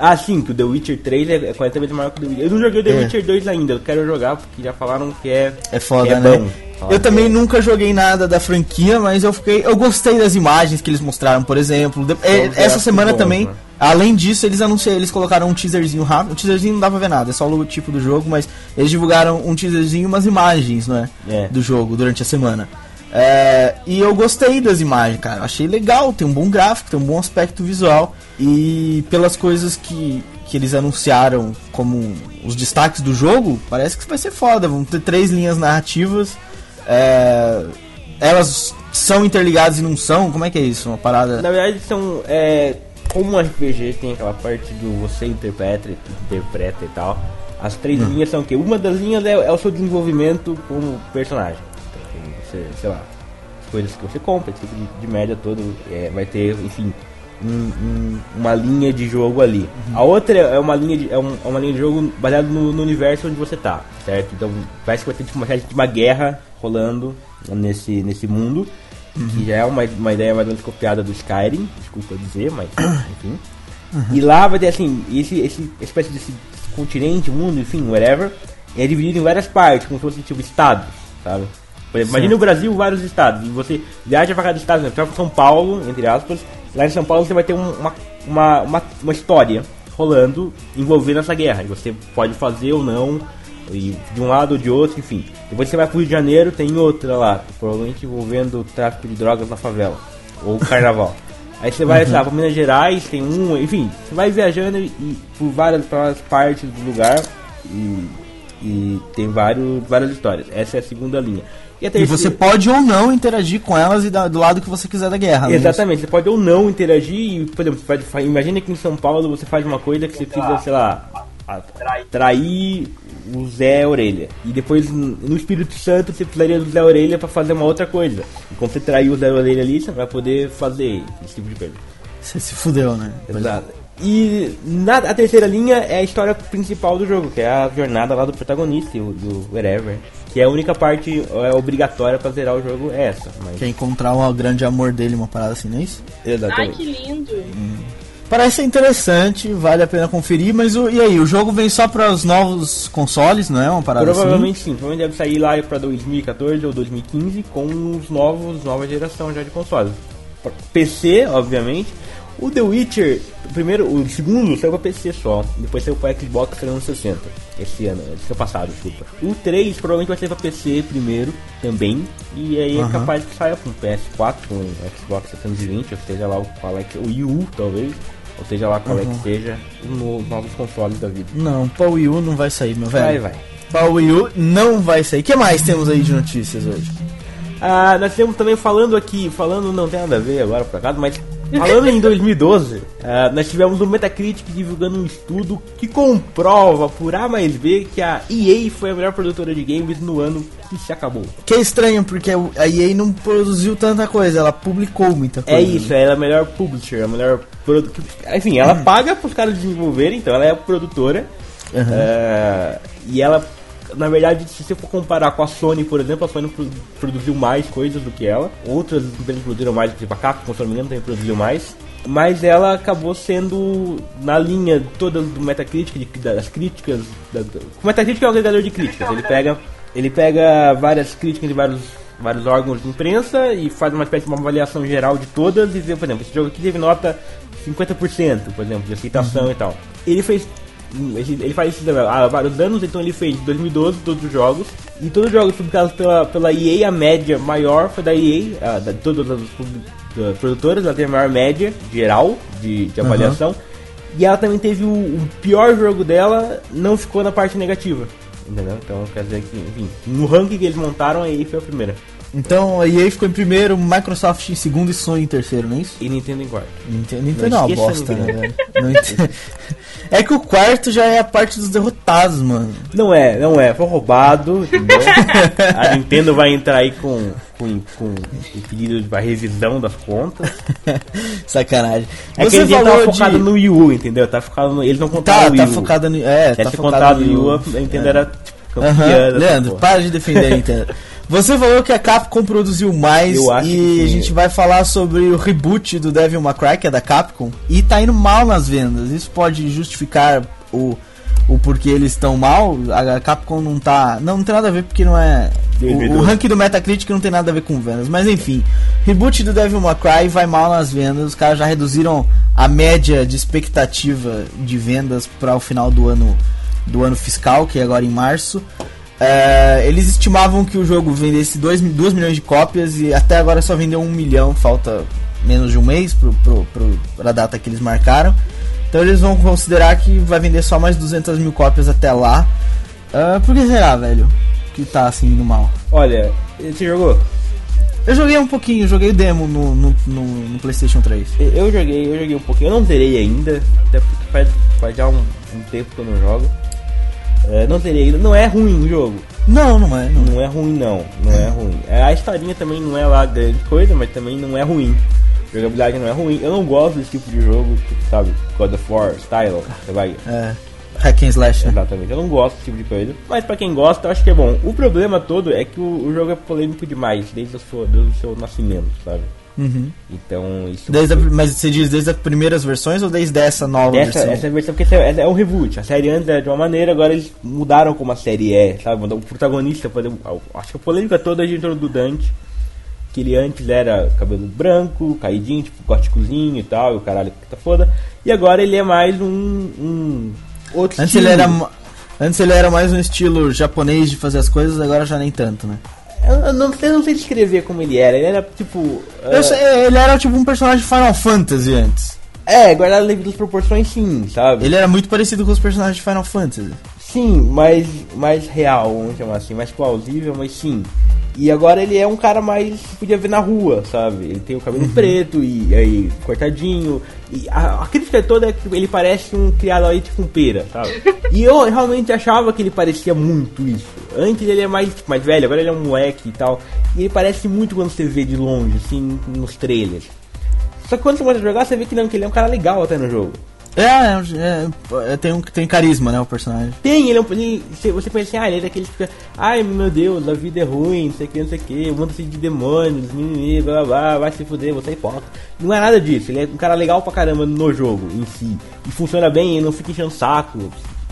Ah, sim, que o The Witcher 3 é 40 vezes maior que o The Witcher. Eu não joguei o The É. Witcher 2 ainda, eu quero jogar porque já falaram que é, É foda, é né? bom. Eu também nunca joguei nada da franquia, mas eu fiquei. Eu gostei das imagens que eles mostraram, por exemplo. É, essa semana bons, também. né? Além disso, eles anunciaram, eles colocaram um teaserzinho rápido. O teaserzinho não dá pra ver nada, é só o logotipo do jogo, mas eles divulgaram um teaserzinho e umas imagens, não é? Do jogo durante a semana. É, e eu gostei das imagens, cara. Achei legal, tem um bom gráfico, tem um bom aspecto visual. E pelas coisas que, que eles anunciaram como os destaques do jogo, parece que vai ser foda. Vão ter três linhas narrativas. É, elas são interligadas e não são? Como é que é isso? Uma parada. Na verdade, são. É, como um RPG tem aquela parte do você interpreta, interpreta e tal. As três linhas são o quê? Uma das linhas é, é o seu desenvolvimento como personagem. Então, você, sei lá, as coisas que você compra, esse tipo de, de média todo, é, vai ter, enfim, um- um- uma linha de jogo ali. A outra é uma linha de, é um- é uma linha de jogo baseada no, no universo onde você tá, certo? Então parece que vai ter tipo, uma, uma guerra rolando nesse, nesse mundo. Que já é uma, uma ideia mais ou menos copiada do Skyrim, desculpa dizer, mas enfim. E lá vai ter assim, esse, esse espécie desse continente, mundo, enfim, whatever, é dividido em várias partes, como se fosse tipo estados, sabe? Por exemplo, imagine o Brasil, vários estados, e você viaja para cada estado, né? Pra São Paulo, entre aspas, lá em São Paulo você vai ter um- uma, uma, uma, uma história rolando envolvendo essa guerra, e você pode fazer ou não, e de um lado ou de outro, enfim. Depois você vai pro Rio de Janeiro, tem outra lá, provavelmente envolvendo tráfico de drogas na favela, ou carnaval. Aí você vai, sei lá, pra Minas Gerais, tem um, enfim, você vai viajando e, e por várias, várias partes do lugar e, e tem vários, várias histórias. Essa é a segunda linha. E terceira- você pode ou não interagir com elas e da- do lado que você quiser da guerra. né? Exatamente, você pode ou não interagir, e, por exemplo, você faz- imagina que em São Paulo você faz uma coisa que você precisa, sei lá, a- trair o Zé Orelha. E depois no Espírito Santo você precisaria do Zé Orelha pra fazer uma outra coisa. E quando você trair o Zé Orelha ali, você vai poder fazer esse tipo de coisa. Você se fudeu, né? Exato. E na, a terceira linha é a história principal do jogo, que é a jornada lá do protagonista, o- do whatever. Que é a única parte é, obrigatória pra zerar o jogo, é essa. Mas... Quer encontrar o grande amor dele, uma parada assim, não é isso? Ai, Exatamente. que lindo. Parece interessante, vale a pena conferir, mas o, e aí, o jogo vem só para os novos consoles, não é? Uma parada Provavelmente sim, provavelmente deve sair lá pra 2014 ou 2015 com os novos, nova geração já de consoles. PC, obviamente. O The Witcher, o primeiro, o segundo saiu pra PC só, depois saiu pra Xbox 360 esse ano, esse ano passado, desculpa. O 3 provavelmente vai ser pra PC primeiro também, e aí é Aham. capaz que saia com PS4, com Xbox 720, ou seja lá o é que, o Wii U talvez, ou seja lá qual é que seja os no- novos consoles da vida. Não, pra Wii U não vai sair, meu velho. Vai, vai. Pra Wii U não vai sair. O que mais temos aí de notícias hoje? Ah, nós temos também falando aqui, falando não tem nada a ver agora por acaso, mas falando em 2012, ah, nós tivemos o Metacritic divulgando um estudo que comprova por A mais B que a EA foi a melhor produtora de games no ano que se acabou. Que é estranho, porque a EA não produziu tanta coisa, ela publicou muita coisa. É isso, ela é a melhor publisher, a melhor produ... Enfim, ela paga pros caras desenvolverem, então ela é a produtora. Uhum. Ah, e ela, na verdade, se você for comparar com a Sony, por exemplo, a Sony pro- produziu mais coisas do que ela. Outras empresas produziram mais, exemplo, a Capcom, se não me engano, também produziu mais. Mas ela acabou sendo na linha toda do Metacritic, de- das críticas. Da, do- o Metacritic é um agregador de críticas. Ele pega, ele pega várias críticas de vários, vários órgãos de imprensa e faz uma espécie de uma avaliação geral de todas e vê, por exemplo, esse jogo aqui teve nota 50%, por exemplo, de aceitação e tal. Ele fez. Ele, ele faz isso há vários anos, então ele fez em 2012 todos os jogos. E todos os jogos publicados pela, pela EA, a média maior foi da EA, a, da, todas as produtoras, ela tem a maior média geral de, de avaliação. E ela também teve o, o pior jogo dela, não ficou na parte negativa. Entendeu? Então quer dizer que, enfim, no ranking que eles montaram, a EA foi a primeira. Então a EA ficou em primeiro, Microsoft em segundo e Sony em terceiro, não é isso? E Nintendo em quarto. Nintendo, Nintendo é uma bosta, né, velho? Não entendo. É que o quarto já é a parte dos derrotados, mano. Não é, não é, foi roubado, entendeu? a Nintendo vai entrar aí com, com, com o pedido de revisão das contas. Sacanagem. É que Você eles falou tava de... focado no Wii U, entendeu? Tá focado no, eles não contaram Tá, o Wii tá focado no... É, Se tá focado contado no Wii U, É. a Nintendo era tipo, campeã. dessa Leandro, porra. para de defender a Nintendo. Você falou que a Capcom produziu mais e que a gente vai falar sobre o reboot do Devil May Cry, que é da Capcom, e tá indo mal nas vendas. Isso pode justificar o, o porquê eles estão mal? A Capcom não tá... Não, não tem nada a ver porque não é... O, o ranking do Metacritic não tem nada a ver com vendas, mas enfim. Reboot do Devil May Cry vai mal nas vendas. Os caras já reduziram a média de expectativa de vendas para o final do ano do ano fiscal, que é agora em março. É, eles estimavam que o jogo vendesse 2 milhões de cópias e até agora só vendeu 1 um milhão, falta menos de um mês para a data que eles marcaram. Então eles vão considerar que vai vender só mais 200 mil cópias até lá. Uh, por que será, velho? Que tá assim indo mal. Olha, você jogou? Eu joguei um pouquinho, joguei o demo no, no, no, no, PlayStation 3. Eu joguei, eu joguei um pouquinho. Eu não terei ainda, até porque faz, faz já um, um tempo que eu não jogo. É, não terei ainda. Não é ruim o jogo. Não, não é. Não, não é ruim, não. Não é ruim. É, a historinha também não é lá grande coisa, mas também não é ruim. A jogabilidade não é ruim. Eu não gosto desse tipo de jogo, tipo, sabe, God of War, style. Você vai. É. Hack and slash. Né? Exatamente. Eu não gosto desse tipo de coisa. Mas pra quem gosta, eu acho que é bom. O problema todo é que o, o jogo é polêmico demais, desde o seu, desde o seu nascimento, sabe? Uhum. Então, isso. Desde a, mas você diz desde as primeiras versões ou desde essa nova Dessa, versão? Essa versão, porque é, é um reboot. A série antes era de uma maneira, agora eles mudaram como a série é, sabe? O protagonista, acho que a polêmica toda é entrou do Dante. Que ele antes era cabelo branco, caidinho, tipo góticozinho e tal, e o caralho que tá foda. E agora ele é mais um. um outro antes estilo. ele era Antes ele era mais um estilo japonês de fazer as coisas, agora já nem tanto, né? Eu não, eu não sei descrever como ele era. Ele era tipo. Uh... Sei, ele era tipo um personagem de Final Fantasy antes. É, guardado devido às proporções, sim, sabe? Ele era muito parecido com os personagens de Final Fantasy. Sim, mais, mais real, vamos chamar assim, mais plausível, mas sim. E agora ele é um cara mais podia ver na rua, sabe? Ele tem o cabelo uhum. preto e aí cortadinho. E a, a, crítica toda é que ele parece um criado aí tipo um pera, sabe? e eu realmente achava que ele parecia muito isso. Antes ele é mais, mais velho, agora ele é um moleque e tal. E ele parece muito quando você vê de longe, assim, nos trailers. Só que quando você começa a jogar, você vê que não, que ele é um cara legal até no jogo. É, é, é, tem, um, tem carisma, né, o personagem. Tem, ele é um. Ele, você pensa assim, ah, ele é daquele que fica, ai meu Deus, a vida é ruim, não sei o que, não sei o que, o mundo de demônios, mimimi, blá, blá blá, vai se fuder, você é hipócrita. Não é nada disso, ele é um cara legal pra caramba no jogo em si. E funciona bem, ele não fica enchendo saco,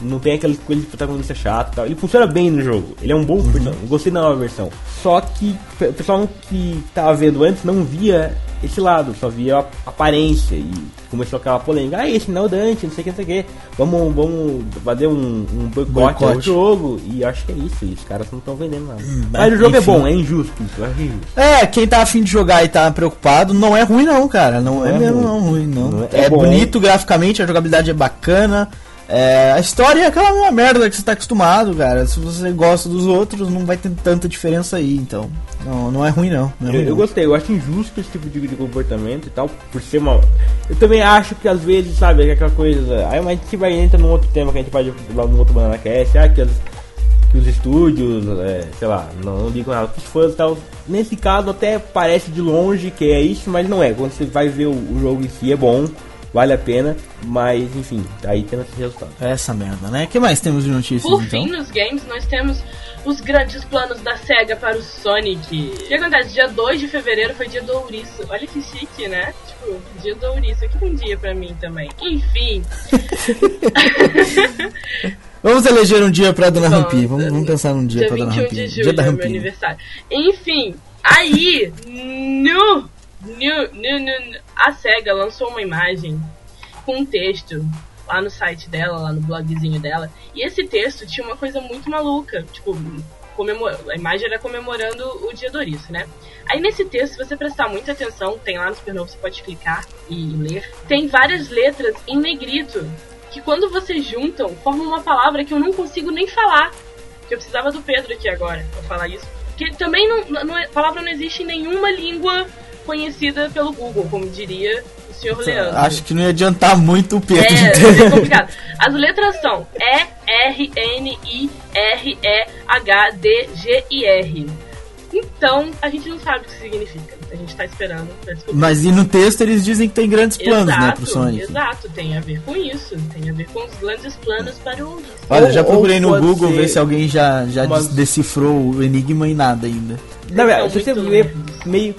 não tem aquela coisa de protagonista chato e tal. Ele funciona bem no jogo. Ele é um bom uhum. personagem. Gostei da nova versão. Só que o pessoal que tava vendo antes não via esse lado, só via a aparência e começou aquela polêmica. Ah, esse não é o Dante, não sei o que, não sei o que. Vamos, vamos fazer um, um boicote ao jogo. E acho que é isso. E os caras não estão vendendo nada. Hum, mas, o jogo é enfim. é bom, é injusto isso. É, injusto. é, quem tá afim de jogar e tá preocupado, não é ruim não, cara. Não, não é, é mesmo ruim. não ruim, não. não é, é bonito graficamente, a jogabilidade é bacana. É, a história é aquela mesma merda que você tá acostumado, cara. Se você gosta dos outros, não vai ter tanta diferença aí, então. Não, não é ruim, não. não é ruim, eu, eu, gostei, eu acho injusto esse tipo de, de, comportamento e tal, por ser uma. Eu também acho que às vezes, sabe, é aquela coisa. Aí a gente vai entrar num outro tema que a gente pode lá no outro Banana Cast, ah, que, as, que os estúdios, é, sei lá, não, não digo nada, que os fãs e tal. Nesse caso até parece de longe que é isso, mas não é. Quando você vai ver o, o jogo em si é bom vale a pena, mas enfim, aí tem esse resultado. É essa merda, né? O que mais temos de notícias? Por então? fim, nos games, nós temos os grandes planos da SEGA para o Sonic. O que acontece? Dia 2 de fevereiro foi dia do ouriço. Olha que chique, né? Tipo, dia do ouriço. Aqui tem um dia pra mim também. Enfim. Vamos eleger um dia pra Dona Rampi. Vamos, vamos pensar num dia, dia pra Dona Rampi. De julho, dia da Rampi. Meu aniversário. Enfim, aí, no New, new, new, a SEGA lançou uma imagem com um texto lá no site dela, lá no blogzinho dela. E esse texto tinha uma coisa muito maluca. Tipo, comemor... a imagem era comemorando o dia do ouriço, né? Aí nesse texto, se você prestar muita atenção, tem lá no Supernovo, você pode clicar e ler. Tem várias letras em negrito, que quando vocês juntam, formam uma palavra que eu não consigo nem falar. Que eu precisava do Pedro aqui agora pra falar isso. Que também não, não, a palavra não existe em nenhuma língua conhecida pelo Google, como diria o senhor Leandro. Acho que não ia adiantar muito o Pedro. É, é complicado. As letras são E, R, N, I, R, E, H, D, G e R. Então, a gente não sabe o que significa. A gente tá esperando Mas e no texto eles dizem que tem grandes planos, exato, né, pro Sonic. Exato, tem a ver com isso. Tem a ver com os grandes planos para o Olha, já procurei no Google ver se alguém já, já decifrou o enigma e nada ainda. Não, é, se você ver meio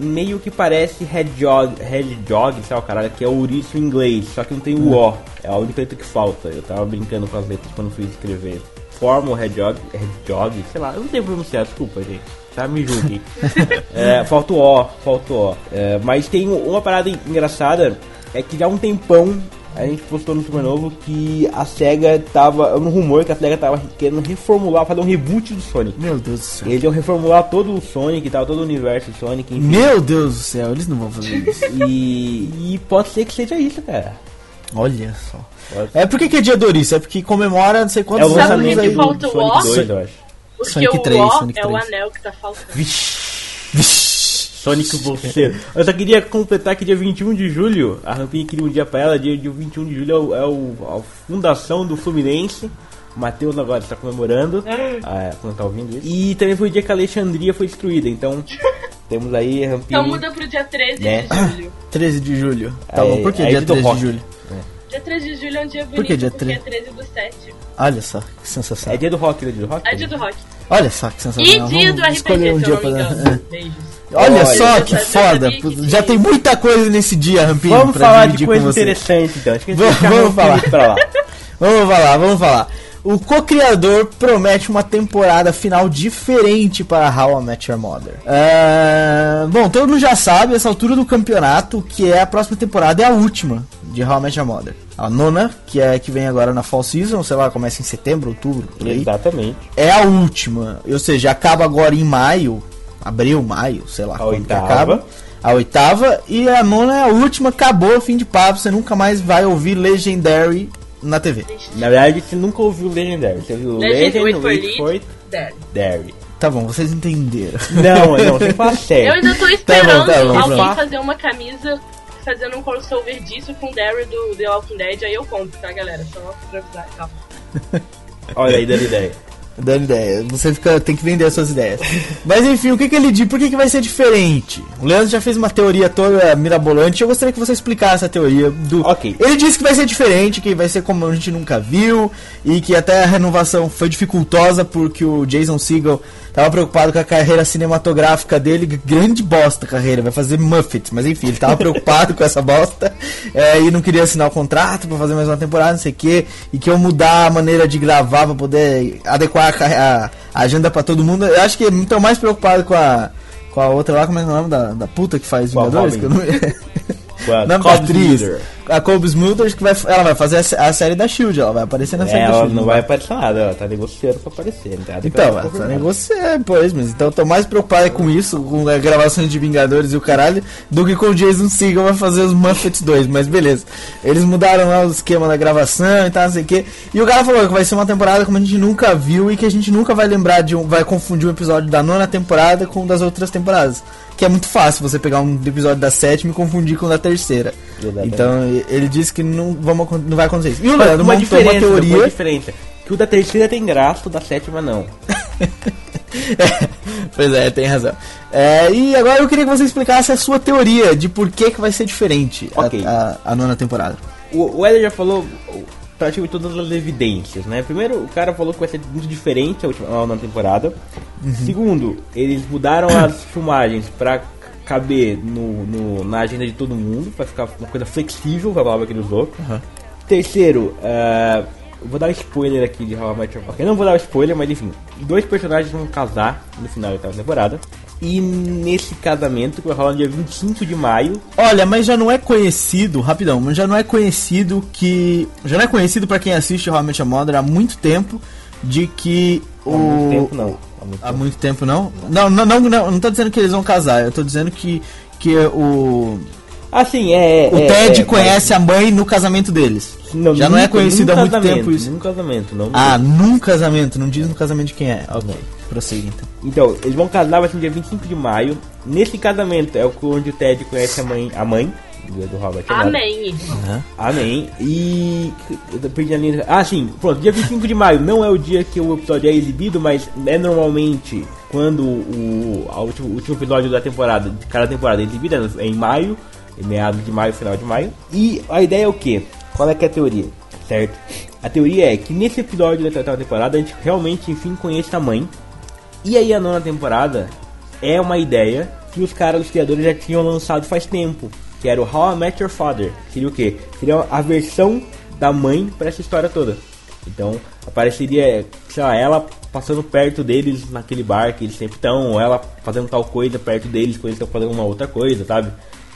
meio que parece Hedgehog, Hedgehog, sei lá o caralho, que é o ouriço em inglês, só que não tem o O, é a única letra que falta. Eu tava brincando com as letras quando fui escrever. reforma o Hedgehog, Hedgehog, sei lá, eu não tenho pronunciar, desculpa, gente. Tá, me julguem. é, falta o O, falta o O. É, mas tem uma parada engraçada, é que já há um tempão a gente postou no Super Novo que a SEGA tava. Um rumor que a SEGA tava querendo reformular, fazer um reboot do Sonic. Meu Deus do céu. Eles iam reformular todo o Sonic e tal, todo o universo do Sonic, enfim. Meu Deus do céu, eles não vão fazer isso. E, e pode ser que seja isso, cara. Olha só. É por que, é dia Doris? É porque comemora não sei É quantos o Sabe anos que aí. falta o Sonic O? 2, eu acho. Porque Sonic o 3, O Sonic é o 3. anel que tá faltando. Vixe. Sonic Bolseiro. Eu só queria completar que dia 21 de julho, a Rampinha queria um dia pra ela, dia, dia 21 de julho é, o, é o- a fundação do Fluminense. O Matheus agora está comemorando, ah, é, quando tá ouvindo isso. E também foi o dia que a Alexandria foi destruída, então temos aí a Rampinha. Então muda pro dia 13 Né? de julho. 13 de julho. Tá Aí- bom, por que dia do 13 rock. de julho? Dia 13 de julho é um dia bonito, Por que dia porque 13? é 13 do 7. Olha só, que sensação. É dia do rock, né? Dia do rock? É dia do rock. Olha só, que sensação. E dia Vamos do RPG, escolher um se dia eu não me pra... Beijos. Olha Olha, só que foda. Já tem muita coisa nesse dia, Rampinho, Vamos pra falar de coisa interessante então. Acho que a gente Vamos- vamos falar. pra lá. Vamos falar, vamos falar. O co-criador promete uma temporada final diferente para How I Met Your Mother. Ah, bom, todo mundo já sabe, essa altura do campeonato, que é a próxima temporada, é a última de How I Met Your Mother. A nona, que é que vem agora na Fall Season, sei lá, começa em setembro, outubro, por aí. Exatamente. É a última, ou seja, acaba agora em maio, abril, maio, sei lá. A quando que oitava. Acaba. A oitava e a nona é a última, acabou, fim de papo, você nunca mais vai ouvir Legendary na TV. Na verdade, você nunca ouviu o Legendary. Você ouviu o Legend, Legend. Dairy. Tá bom, vocês entenderam. Não, não, você fala Eu sério. ainda tô esperando tá bom, alguém pronto. fazer uma camisa fazendo um crossover disso com o Derry do The Walking Dead, aí eu compro, tá, galera? Só pra avisar e tal. Olha aí, dando ideia. Dando ideia. Você fica, tem que vender as suas ideias. Mas enfim, o que, que ele diz? Por que, que vai ser diferente? O Leandro já fez uma teoria toda mirabolante. Eu gostaria que você explicasse essa teoria do. Ok. Ele disse que vai ser diferente, que vai ser como a gente nunca viu, e que até a renovação foi dificultosa porque o Jason Segel tava preocupado com a carreira cinematográfica dele. Grande bosta a carreira, vai fazer Muppets, mas enfim, ele tava preocupado com essa bosta é, e não queria assinar o contrato pra fazer mais uma temporada, não sei o que, e que eu mudar a maneira de gravar pra poder adequar a, a- agenda pra todo mundo. Eu acho que estão mais preocupado com a. Com a outra lá, como é é o nome da, da puta que faz Vingadores? Que eu não... Com a Nome da Cobb atriz. A Colby Smulders que vai, ela vai fazer a, a série da Shield, ela vai aparecer na série É, da ela Shield. não vai aparecer nada, ela tá negociando pra aparecer. Não Então, confirmar. negócio é, pois, mas então eu tô mais preocupado com isso, com a gravação de Vingadores e o caralho, do que com o Jason Segel vai fazer os Muppets 2, mas beleza. Eles mudaram lá o esquema da gravação e tal, não sei o que. E o cara falou que vai ser uma temporada como a gente nunca viu e que a gente nunca vai lembrar de um. Vai confundir um episódio da nona temporada com um das outras temporadas. Que é muito fácil você pegar um episódio da sétima e confundir com o da terceira. Exatamente. Então ele disse que não, vamos, não vai acontecer isso. E o Leandro uma montou uma uma teoria. diferença. Que o da terceira tem graça, o da sétima não. pois é, tem razão. É, e agora eu queria que você explicasse a sua teoria de por que, que vai ser diferente a- Ok. a, a nona temporada. O, o Eder já falou praticamente todas as evidências, né? Primeiro, o cara falou que vai ser muito diferente a última a nona temporada. Segundo, eles mudaram as filmagens pra c- caber no, no- na agenda de todo mundo, pra ficar uma coisa flexível, foi a palavra que ele usou. Terceiro, ah, eu vou dar um spoiler aqui de How I Met Your Mother. Eu não vou dar um spoiler, mas enfim, dois personagens vão casar no final da temporada. E nesse casamento, que vai rolar no dia 25 de maio, Olha, mas já não é conhecido, rapidão, mas já não é conhecido que. Já não é conhecido pra quem assiste Met Your Mother há muito tempo de que o. há muito tempo não. Há muito Há tempo. muito tempo não? Não, não, não, não, não tô dizendo que eles vão casar, eu tô dizendo que, que o. Assim, é. O é, Ted é, conhece a mãe no casamento deles. Não, já não é conhecido há num muito casamento, tempo isso. Num casamento, não. Ah, num casamento, não diz no casamento de quem é. Ok, prossiga então. Então, eles vão casar, vai ser no dia 25 de maio. Nesse casamento é o onde o Ted conhece a mãe, a mãe do, Robert. agora. Amém. Amém. E. eu perdi a linha- Ah, sim, pronto. Dia 25 de maio não é o dia que o episódio é exibido, mas é normalmente quando o, o último episódio da temporada, de cada temporada é exibido, é em maio, meados de maio, final de maio. E a ideia é o quê? Qual é que é a teoria? Certo? A teoria é que nesse episódio da oitava temporada a gente realmente, enfim, conhece a mãe. E aí a nona temporada é uma ideia que os caras, os criadores já tinham lançado faz tempo, que era o How I Met Your Father. Seria o quê? Seria a versão da mãe para essa história toda. Então apareceria, sei lá, ela passando perto deles naquele bar que eles sempre estão, ou ela fazendo tal coisa perto deles quando eles estão fazendo uma outra coisa, sabe?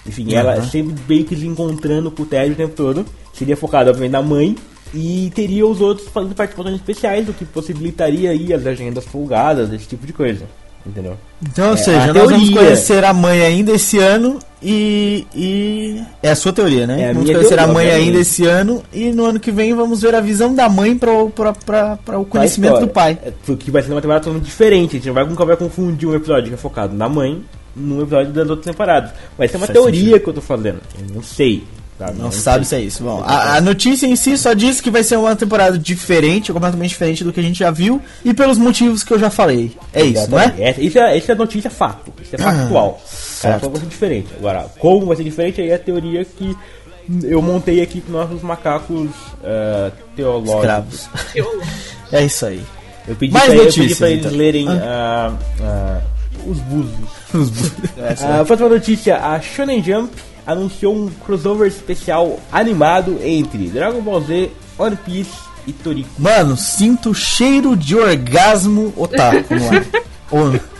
Enfim, uhum. ela sempre meio que se encontrando com o Ted o tempo todo. Seria focado, obviamente, na mãe. E teria os outros fazendo participações especiais, o que possibilitaria aí as agendas folgadas, esse tipo de coisa. Entendeu? Então, ou é, seja, nós teoria. vamos conhecer a mãe ainda esse ano e. e... É a sua teoria, né? É vamos conhecer teoria, a mãe ainda esse ano e no ano que vem vamos ver a visão da mãe para o conhecimento do pai. É, que vai ser uma temporada totalmente diferente. A gente não vai, nunca vai confundir um episódio que é focado na mãe num episódio das outras temporadas. Mas tem uma Faz teoria sentido. que eu tô fazendo. Eu não sei. Tá, não, não sabe se é isso. Bom, a, a, notícia em si só diz que vai ser uma temporada diferente, completamente diferente do que a gente já viu, e pelos motivos que eu já falei. É isso, não é? Essa, isso é? Isso é notícia fato. Isso é factual. Ah, vai ser diferente. Agora, como vai ser diferente, aí é a teoria que eu montei aqui com nossos macacos uh, teológicos. é isso aí. Eu pedi Mais pra, notícias, eu pedi pra eles então. lerem uh, uh, os búzios. Os búzios. uh, próxima notícia: a Shonen Jump anunciou um crossover especial animado entre Dragon Ball Z, One Piece e Toriko. Mano, sinto cheiro de orgasmo otaku no ar.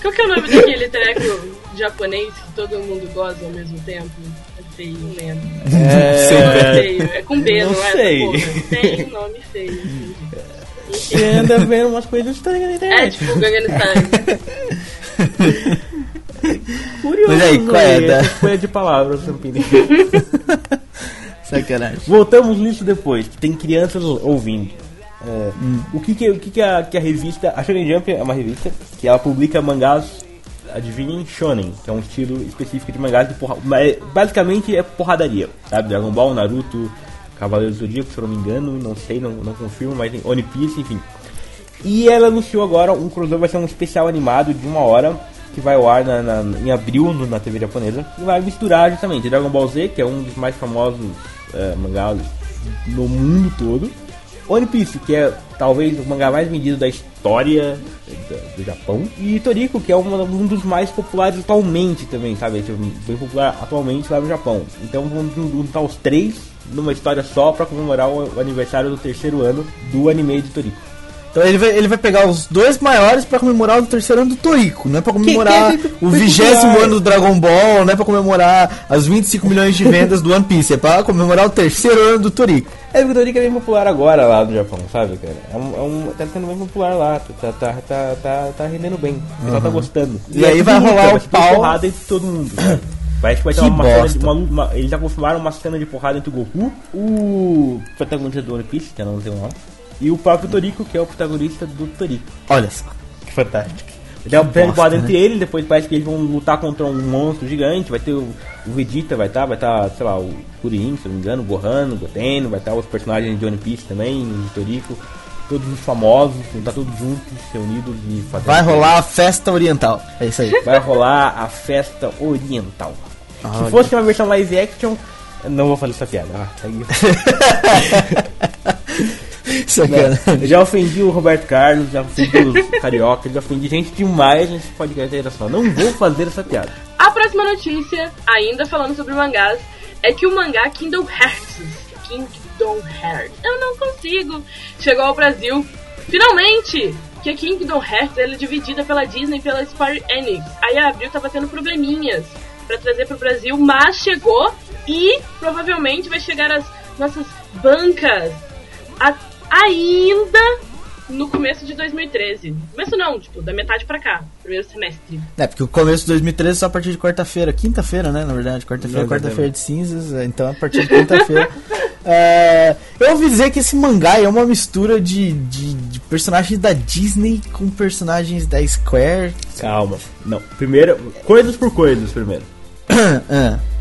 Qual que é o nome daquele treco japonês que todo mundo goza ao mesmo tempo? É feio, não lembro. É, é feio. É com B, não, não é? Sei. Tem um nome feio. Assim. E anda vendo umas coisas estranhas na internet. É, tipo, Gangnam Style. Curioso. Mas aí, qual é? Da... Escolha de palavras, Sampini. Sacanagem. Voltamos nisso depois. Tem crianças ouvindo. É, hum. O que, que, o que, que, a, que a revista. A Shonen Jump é uma revista que ela publica mangás. Adivinhem, Shonen, que é um estilo específico de mangás de porra, basicamente é porradaria, sabe? Dragon Ball, Naruto, Cavaleiros do Zodíaco, se eu não me engano, não sei, não, não confirmo, mas tem One Piece, enfim. E ela anunciou agora um crossover, vai ser um especial animado de uma hora que vai ao ar na, na, em abril no, na TV japonesa, e vai misturar justamente Dragon Ball Z, que é um dos mais famosos é, mangás no mundo todo, One Piece, que é talvez o mangá mais vendido da história do, do Japão, e Toriko, que é um, um, dos mais populares atualmente também, sabe? É bem popular atualmente lá no Japão. Então vamos juntar os três numa história só para comemorar o, o aniversário do terceiro ano do anime de Toriko. Então ele vai, ele vai pegar os dois maiores para comemorar o terceiro ano do Toriko, não é pra comemorar que, que é o vigésimo ano do Dragon Ball, não é pra comemorar as 25 milhões de vendas do One Piece, é pra comemorar o terceiro ano do Toriko. É, porque o Toriko é bem popular agora lá no Japão, sabe, cara? É um, é um, tá sendo bem popular lá, tá, tá, tá, tá, tá rendendo bem, o pessoal uhum. tá gostando. E, e aí vai rolar o pau. porrada entre todo mundo? Parece que vai ter uma, cena de, uma, uma, Eles já confirmaram uma cena de porrada entre o Goku, o protagonista do One Piece, que eu não sei o nome e o próprio Toriko, que é o protagonista do Toriko. Olha só, que fantástico. Tem um plano entre né? eles, depois parece que eles vão lutar contra um monstro gigante, vai ter o, o Vegeta, vai estar, tá, vai estar, tá, sei lá, o Kuririn, se não me engano, o Gohan, o Goten, vai estar tá os personagens de One Piece também, de Toriko, todos os famosos, vão estar todos juntos, reunidos e fazendo... Vai rolar a festa oriental, é isso aí. Vai rolar a festa oriental. Se fosse uma versão live action, não vou fazer essa piada. Ah, Sacana. Eu já ofendi o Roberto Carlos, já ofendi os carioca, já ofendi gente demais nesse podcast da só. Não vou fazer essa piada. A próxima notícia, ainda falando sobre mangás, é que o mangá Kingdom Hearts, Kingdom Hearts, eu não consigo, chegou ao Brasil. Finalmente! Que Kingdom Hearts ela é dividida pela Disney e pela Square Enix. Aí a Abril tava tendo probleminhas para trazer pro Brasil, mas chegou e provavelmente vai chegar às nossas bancas a ainda no começo de 2013. Começo não, tipo, da metade pra cá, primeiro semestre. É, porque o começo de 2013 é só a partir de quarta-feira, quinta-feira, né, na verdade, quarta-feira, quarta-feira de cinzas, é, então a partir de quinta-feira. é, eu ouvi dizer que esse mangá é uma mistura de, de, de, personagens da Disney com personagens da Square. Calma, não, primeiro, coisas por coisas primeiro. ah.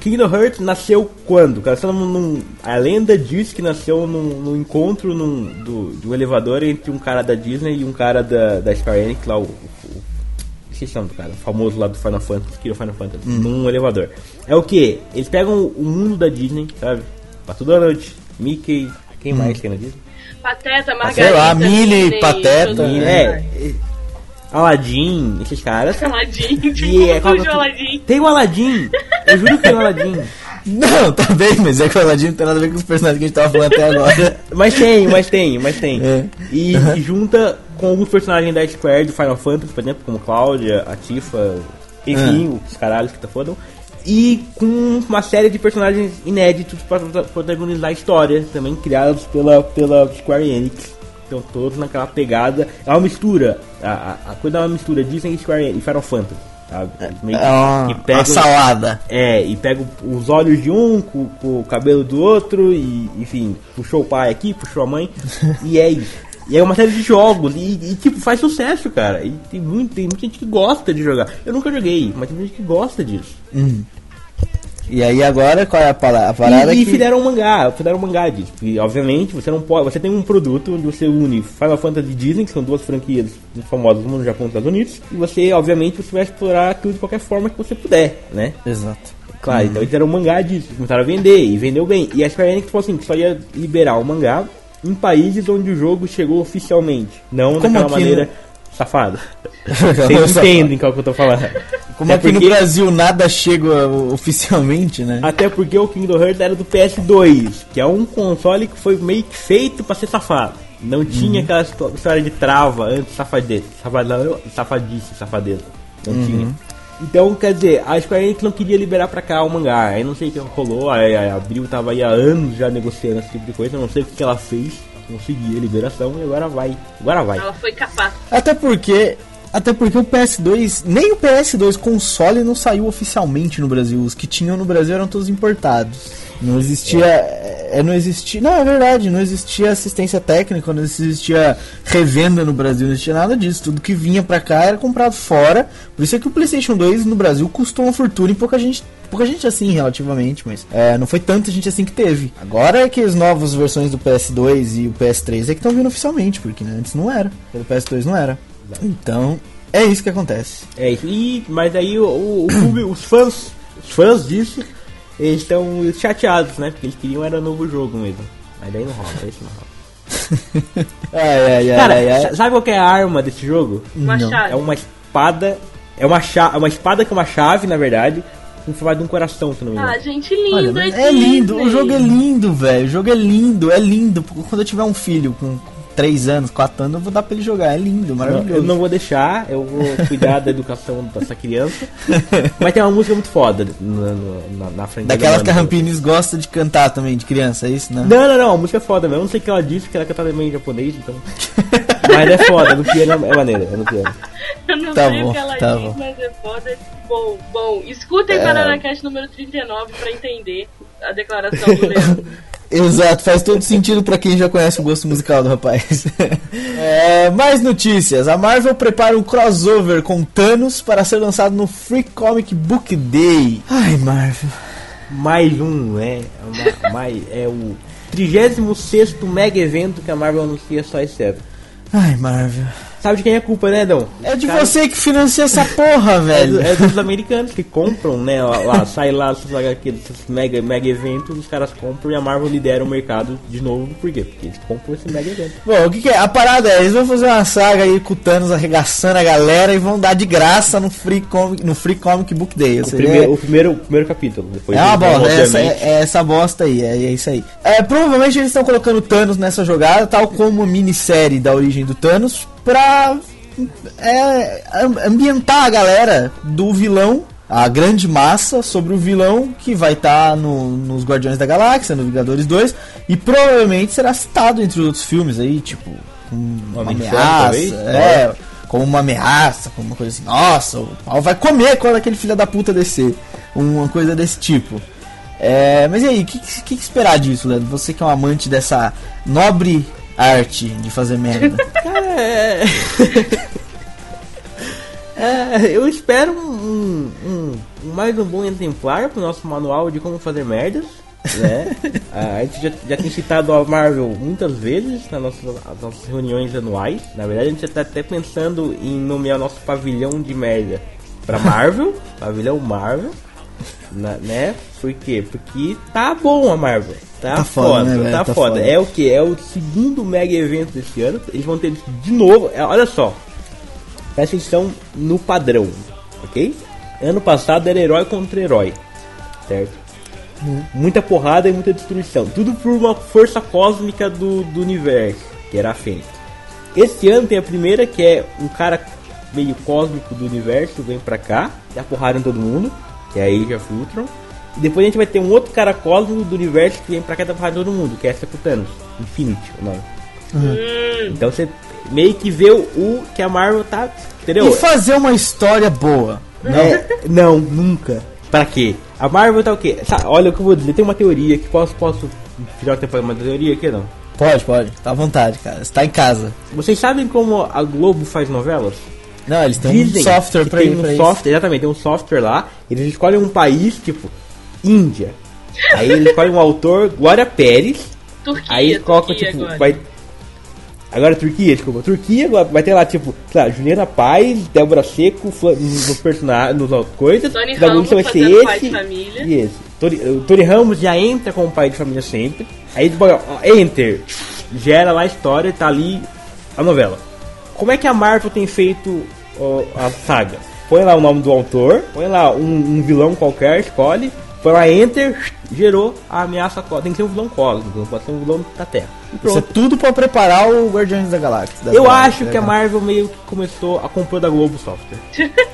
Kingdom Hearts nasceu quando? Cara, num, num, a lenda diz que nasceu num, num encontro num, do, de um elevador entre um cara da Disney e um cara da, da Square Enix, lá o, o esqueci o nome do cara, o famoso lá do Final Fantasy, que o Final Fantasy, hum. num elevador. É o que? Eles pegam o mundo da Disney, sabe? Pato Donald, Mickey, quem hum. mais tem na Disney? Pateta, Margarida, Sei lá, Minnie, Pateta. É, Aladdin, esses caras. Aladdin, tipo, e é, qual, Aladdin. Tem o Aladdin, eu juro que tem o Aladdin. Não, tá bem, mas é que o Aladdin não tem nada a ver com os personagens que a gente tava falando até agora. Mas tem, mas tem, mas tem. É. E, e junta com alguns personagens da Square do Final Fantasy, por exemplo, como Cláudia, a Tifa, enfim, Ah. os caralhos que tá fodam. E com uma série de personagens inéditos para protagonizar a história, também criados pela, pela Square Enix. Então todos naquela pegada. É uma mistura. A, a, a coisa é uma mistura Disney Square e Final Fantasy. Sabe? Meio É uma, que uma salada. é, e pega os olhos de um com, com o cabelo do outro, e enfim, puxou o pai aqui, puxou a mãe, e é isso. E é uma série de jogos, e, e, tipo, faz sucesso, cara. E tem, muito, tem muita gente que gosta de jogar. Eu nunca joguei, mas tem gente que gosta disso. E aí agora, qual é a, pala- a parada e, e que... fizeram um mangá, fizeram um mangá disso. E obviamente você não pode. Você tem um produto onde você une Final Fantasy e Disney, que são duas franquias famosas no Japão e nos Estados Unidos, e você, obviamente, você vai explorar aquilo de qualquer forma que você puder, né? Exato. Claro, então eles fizeram um mangá disso, começaram a vender e vendeu bem. E a Square Enix falou assim, que só ia liberar o mangá em países onde o jogo chegou oficialmente, não Como daquela aqui maneira no- safada. Vocês entendem qual que eu tô falando. Como É no porque- Brasil nada chega oficialmente, né? Até porque o Kingdom Hearts era do PS2, que é um console que foi meio que feito pra ser safado. Não tinha aquela histó- história de trava antes safadeza, safadão, safadice, safadeza. Não tinha. Então, quer dizer, a Square Enix não queria liberar pra cá o mangá. Aí não sei o que rolou, aí a Abril tava aí há anos já negociando esse tipo de coisa, não sei o que que ela fez pra conseguir a liberação e agora vai. Agora vai. Ela foi capaz. Até porque. Até porque o PS2, nem o PS2 console não saiu oficialmente no Brasil. Os que tinham no Brasil eram todos importados. Não existia. É, não existia. Não, é verdade, não existia assistência técnica, não existia revenda no Brasil, não existia nada disso. Tudo que vinha pra cá era comprado fora. Por isso é que o PlayStation 2 no Brasil custou uma fortuna e pouca gente. Pouca gente assim, relativamente, mas é, não foi tanta gente assim que teve. Agora é que as novas versões do PS2 e o PS3 é que estão vindo oficialmente, porque né, antes não era. Pelo PS2 não era. Então, é isso que acontece. É isso. E, mas aí o, o, o público, os fãs, os fãs disso, eles estão chateados, né? Porque eles queriam era novo jogo mesmo. Mas daí não rola, isso não rola. Ai, ai, ai, Cara, ai, ai. sa- sabe qual que é a arma desse jogo? Uma Não. chave. É uma espada. É uma, cha uma espada com uma chave, na verdade, com formato de um coração, se não me engano. Ah, gente, lindo. Olha, é é lindo, o jogo é lindo, velho. O jogo é lindo, é lindo. Quando eu tiver um filho com 3 anos, 4 anos, eu vou dar pra ele jogar. É lindo, Não, maravilhoso. eu não vou deixar, eu vou cuidar da educação dessa criança. Mas tem uma música muito foda na, na, na frente da Daquelas que a. Rampines gosta de cantar também, de criança, é isso? Não. Não, não, não, a música é foda mesmo. Eu não sei o que ela disse, que ela cantava também em japonês, então. Mas é foda, no piano é maneira, é no piano. Eu não Tá sei bom, o que ela tá diz, bom. mas é foda. Bom, bom, escutem É. Banana Cast número 39 pra entender a declaração do Leandro. Exato, faz todo sentido pra quem já conhece o gosto musical do rapaz. É, mais notícias. A Marvel prepara um crossover com Thanos para ser lançado no Free Comic Book Day. Ai, Marvel. Mais um, né? É uma- mais, é o 36 mega evento que a Marvel anuncia só esse ano. Ai, Marvel. Sabe de quem é a culpa, né, Dão? É de Cara, você que financia essa porra, É, do- velho. é dos americanos que compram, né? Lá, lá, sai lá esses aqueles mega, mega eventos, os caras compram e a Marvel lidera o mercado de novo. Por quê? Porque eles compram esse mega evento. Bom, o que, que é? A parada é, eles vão fazer uma saga aí com o Thanos arregaçando a galera e vão dar de graça no Free Comic, no Free Comic Book Day. O primeiro, o primeiro, o primeiro capítulo. Depois É uma bosta, é essa, é, é essa bosta aí, é, é isso aí. É, provavelmente eles estão colocando Thanos nessa jogada, tal como a minissérie da origem do Thanos, pra é, am- ambientar a galera do vilão, a grande massa, sobre o vilão que vai estar no, nos Guardiões da Galáxia, no Vingadores 2, e provavelmente será citado entre os outros filmes aí, tipo, com uma, ameaça, é, como uma ameaça, como uma coisa assim, nossa, o pau vai comer quando aquele filho da puta descer, uma coisa desse tipo. É, mas e aí, o que, que, que esperar disso, Leandro? Você que é um amante dessa nobre arte de fazer merda. É... É, eu espero um, um- um- mais um bom exemplar pro nosso manual de como fazer merdas. Né? a gente já, já tem citado a Marvel muitas vezes nas nossas, nas nossas reuniões anuais. Na verdade, a gente já tá até pensando em nomear nosso pavilhão de merda pra Marvel, pavilhão Marvel. Na- né? Por quê? Porque tá bom a Marvel. Tá, Tá foda, foda, né, tá, Tá foda. foda. É o que? É o segundo mega evento desse ano. Eles vão ter de novo. é, olha só. Presta atenção no padrão, ok? Ano passado era herói contra herói, certo? Muita porrada e muita destruição. Tudo por uma força cósmica do, do universo, que era a Fênix. Esse ano tem a primeira, que é um cara meio cósmico do universo, vem pra cá, dá porrada em todo mundo, que é Age of Ultron. E depois a gente vai ter um outro cara cósmico do universo que vem pra cá e porrada em todo mundo, que é essa Thanos. Infinity, o nome. Hum, Então você meio que vê o, que a Marvel tá. Entendeu? E fazer uma história boa. É, não, nunca. Pra quê? A Marvel tá o quê? Sa- olha o que eu vou dizer, tem uma teoria que posso, posso tirar o tempo uma teoria aqui não? Pode, pode. Tá à vontade, cara. Você tá em casa. Vocês sabem como a Globo faz novelas? Não, eles têm um software pra, tem ir um pra software, exatamente, tem um software lá, eles escolhem um país, tipo, Índia. Aí eles escolhem um autor, Glória Pérez, Turquia, aí colocam, tipo, agora. vai. Agora Turquia, desculpa. Turquia vai ter lá, tipo, sei lá, Juliana Paz, Débora Seco, nos personagens, nos coisas. Tony da Ramos vai ser fazendo pai esse de família. E esse. Tony, o Tony Ramos já entra como pai de família sempre. Aí ele bota, ó, enter, gera lá a história, tá ali a novela. Como é que a Marvel tem feito a saga? Põe lá o nome do autor, põe lá um, um vilão qualquer, escolhe, põe lá enter, gerou a ameaça cósmica. Tem que ser um vilão cósmico, não pode ser um vilão da Terra. Isso é tudo pra preparar o Guardiões da Galáxia. Eu Galáxias, acho né, que a cara? Marvel meio que começou a compor da Globo Software.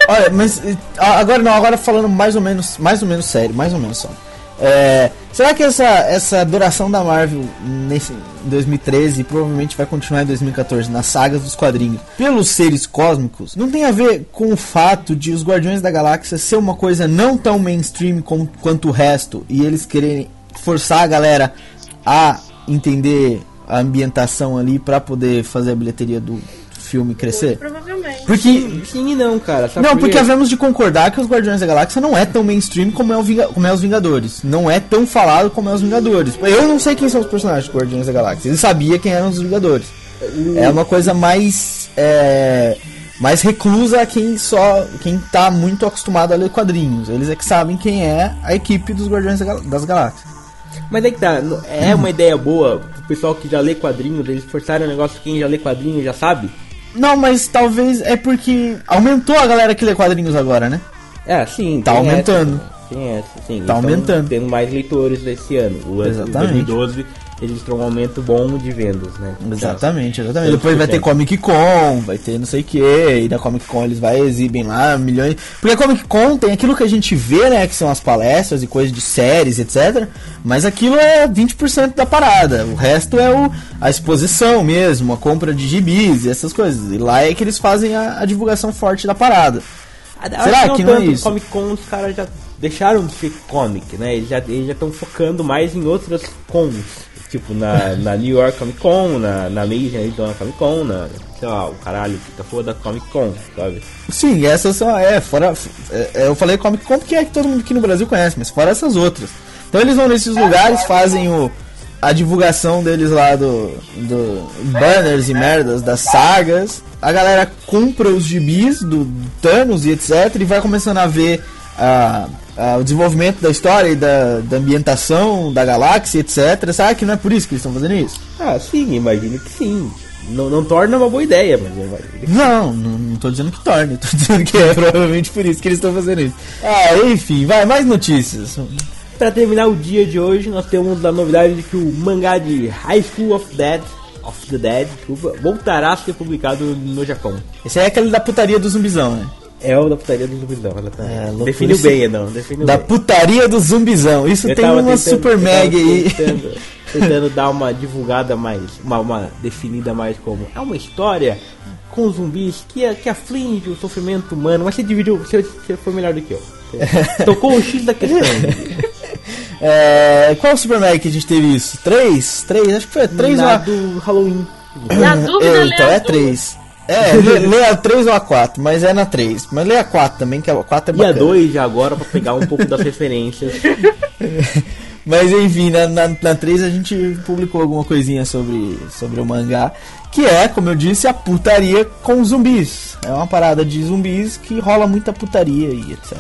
Olha, mas agora não, agora falando mais ou menos, mais ou menos sério, mais ou menos só. É, será que essa, essa duração da Marvel nesse em 2013 e provavelmente vai continuar em 2014 nas sagas dos quadrinhos pelos seres cósmicos não tem a ver com o fato de os Guardiões da Galáxia ser uma coisa não tão mainstream como, quanto o resto e eles quererem forçar a galera a entender a ambientação ali pra poder fazer a bilheteria do filme crescer? Provavelmente. Porque Sim e não, cara. sabe não, por porque havemos de concordar que os Guardiões da Galáxia não é tão mainstream como é, o Vinga- como é os Vingadores. Não é tão falado como é os Vingadores. Eu não sei quem são os personagens dos Guardiões da Galáxia. Ele sabia quem eram os Vingadores. É uma coisa mais. É, mais reclusa a quem só. quem tá muito acostumado a ler quadrinhos. Eles é que sabem quem é a equipe dos Guardiões das Galáxias. Mas é que tá, é uma ideia boa pro pessoal que já lê quadrinhos, eles forçarem um negócio que quem já lê quadrinhos já sabe. Não, mas talvez é porque aumentou a galera que lê quadrinhos agora, né? É, sim. Tá aumentando. Essa, tem essa, sim. Tá aumentando. Tendo mais leitores esse ano. O ano Exatamente. 2012 eles terão um aumento bom de vendas, né? Exatamente, exatamente. Depois vai que ter. Comic Con, vai ter não sei o que, e da Comic Con eles vai exibem lá milhões. Porque a Comic Con tem aquilo que a gente vê, né? Que são as palestras e coisas de séries, etc. Mas aquilo é 20% da parada. O resto é o, a exposição mesmo, a compra de gibis e essas coisas. E lá é que eles fazem a, a divulgação forte da parada. Será que não é tanto, isso? Comic Con os caras já deixaram de ser comic, né? Eles já estão focando mais em outras cons. Tipo, na, na New York Comic Con, na, na Major Arizona Comic Con, na, sei lá, o caralho que tá foda da Comic Con, sabe? Sim, essas são. É, fora. é, é, eu falei Comic Con porque é que todo mundo aqui no Brasil conhece, mas fora essas outras. Então eles vão nesses lugares, fazem o, a divulgação deles lá do, do banners e merdas das sagas. A galera compra os gibis do Thanos e etc. E vai começando a ver a, a- o desenvolvimento da história e da, da ambientação da galáxia, etc. Será que não é por isso que eles estão fazendo isso? Ah, sim, imagino que sim. Não, não torna uma boa ideia, mas eu Não, não, não tô dizendo que torne, tô dizendo que é provavelmente por isso que eles estão fazendo isso. Ah, enfim, vai, mais notícias. Pra terminar o dia de hoje, nós temos a novidade de que o mangá de High School of Dead, of the Dead, desculpa, voltará a ser publicado no Japão. Esse aí é aquele da putaria do zumbizão, né? É o da putaria do zumbizão. É. Definiu bem, não, definiu Da bem. putaria do zumbizão. Isso Eu tem uma tentando- super mega aí. Tentando, tentando dar uma divulgada mais, uma, uma definida mais como é uma história com zumbis que, que aflige o sofrimento humano, mas você dividiu, você, você foi melhor do que eu. Você tocou o X da questão. É, qual super mega que a gente teve isso? Três? Três? Acho que foi três a... do Halloween. Na dúvida, É, então é três. É, lê, a 3 ou a 4, mas é na 3. Mas lê a 4 também, que a 4 é E a bacana. 2 já agora pra pegar um pouco das referências. Mas enfim, na, na, na 3 a gente publicou alguma coisinha sobre, sobre o mangá, que é, como eu disse, a putaria com zumbis. É uma parada de zumbis que rola muita putaria e etc.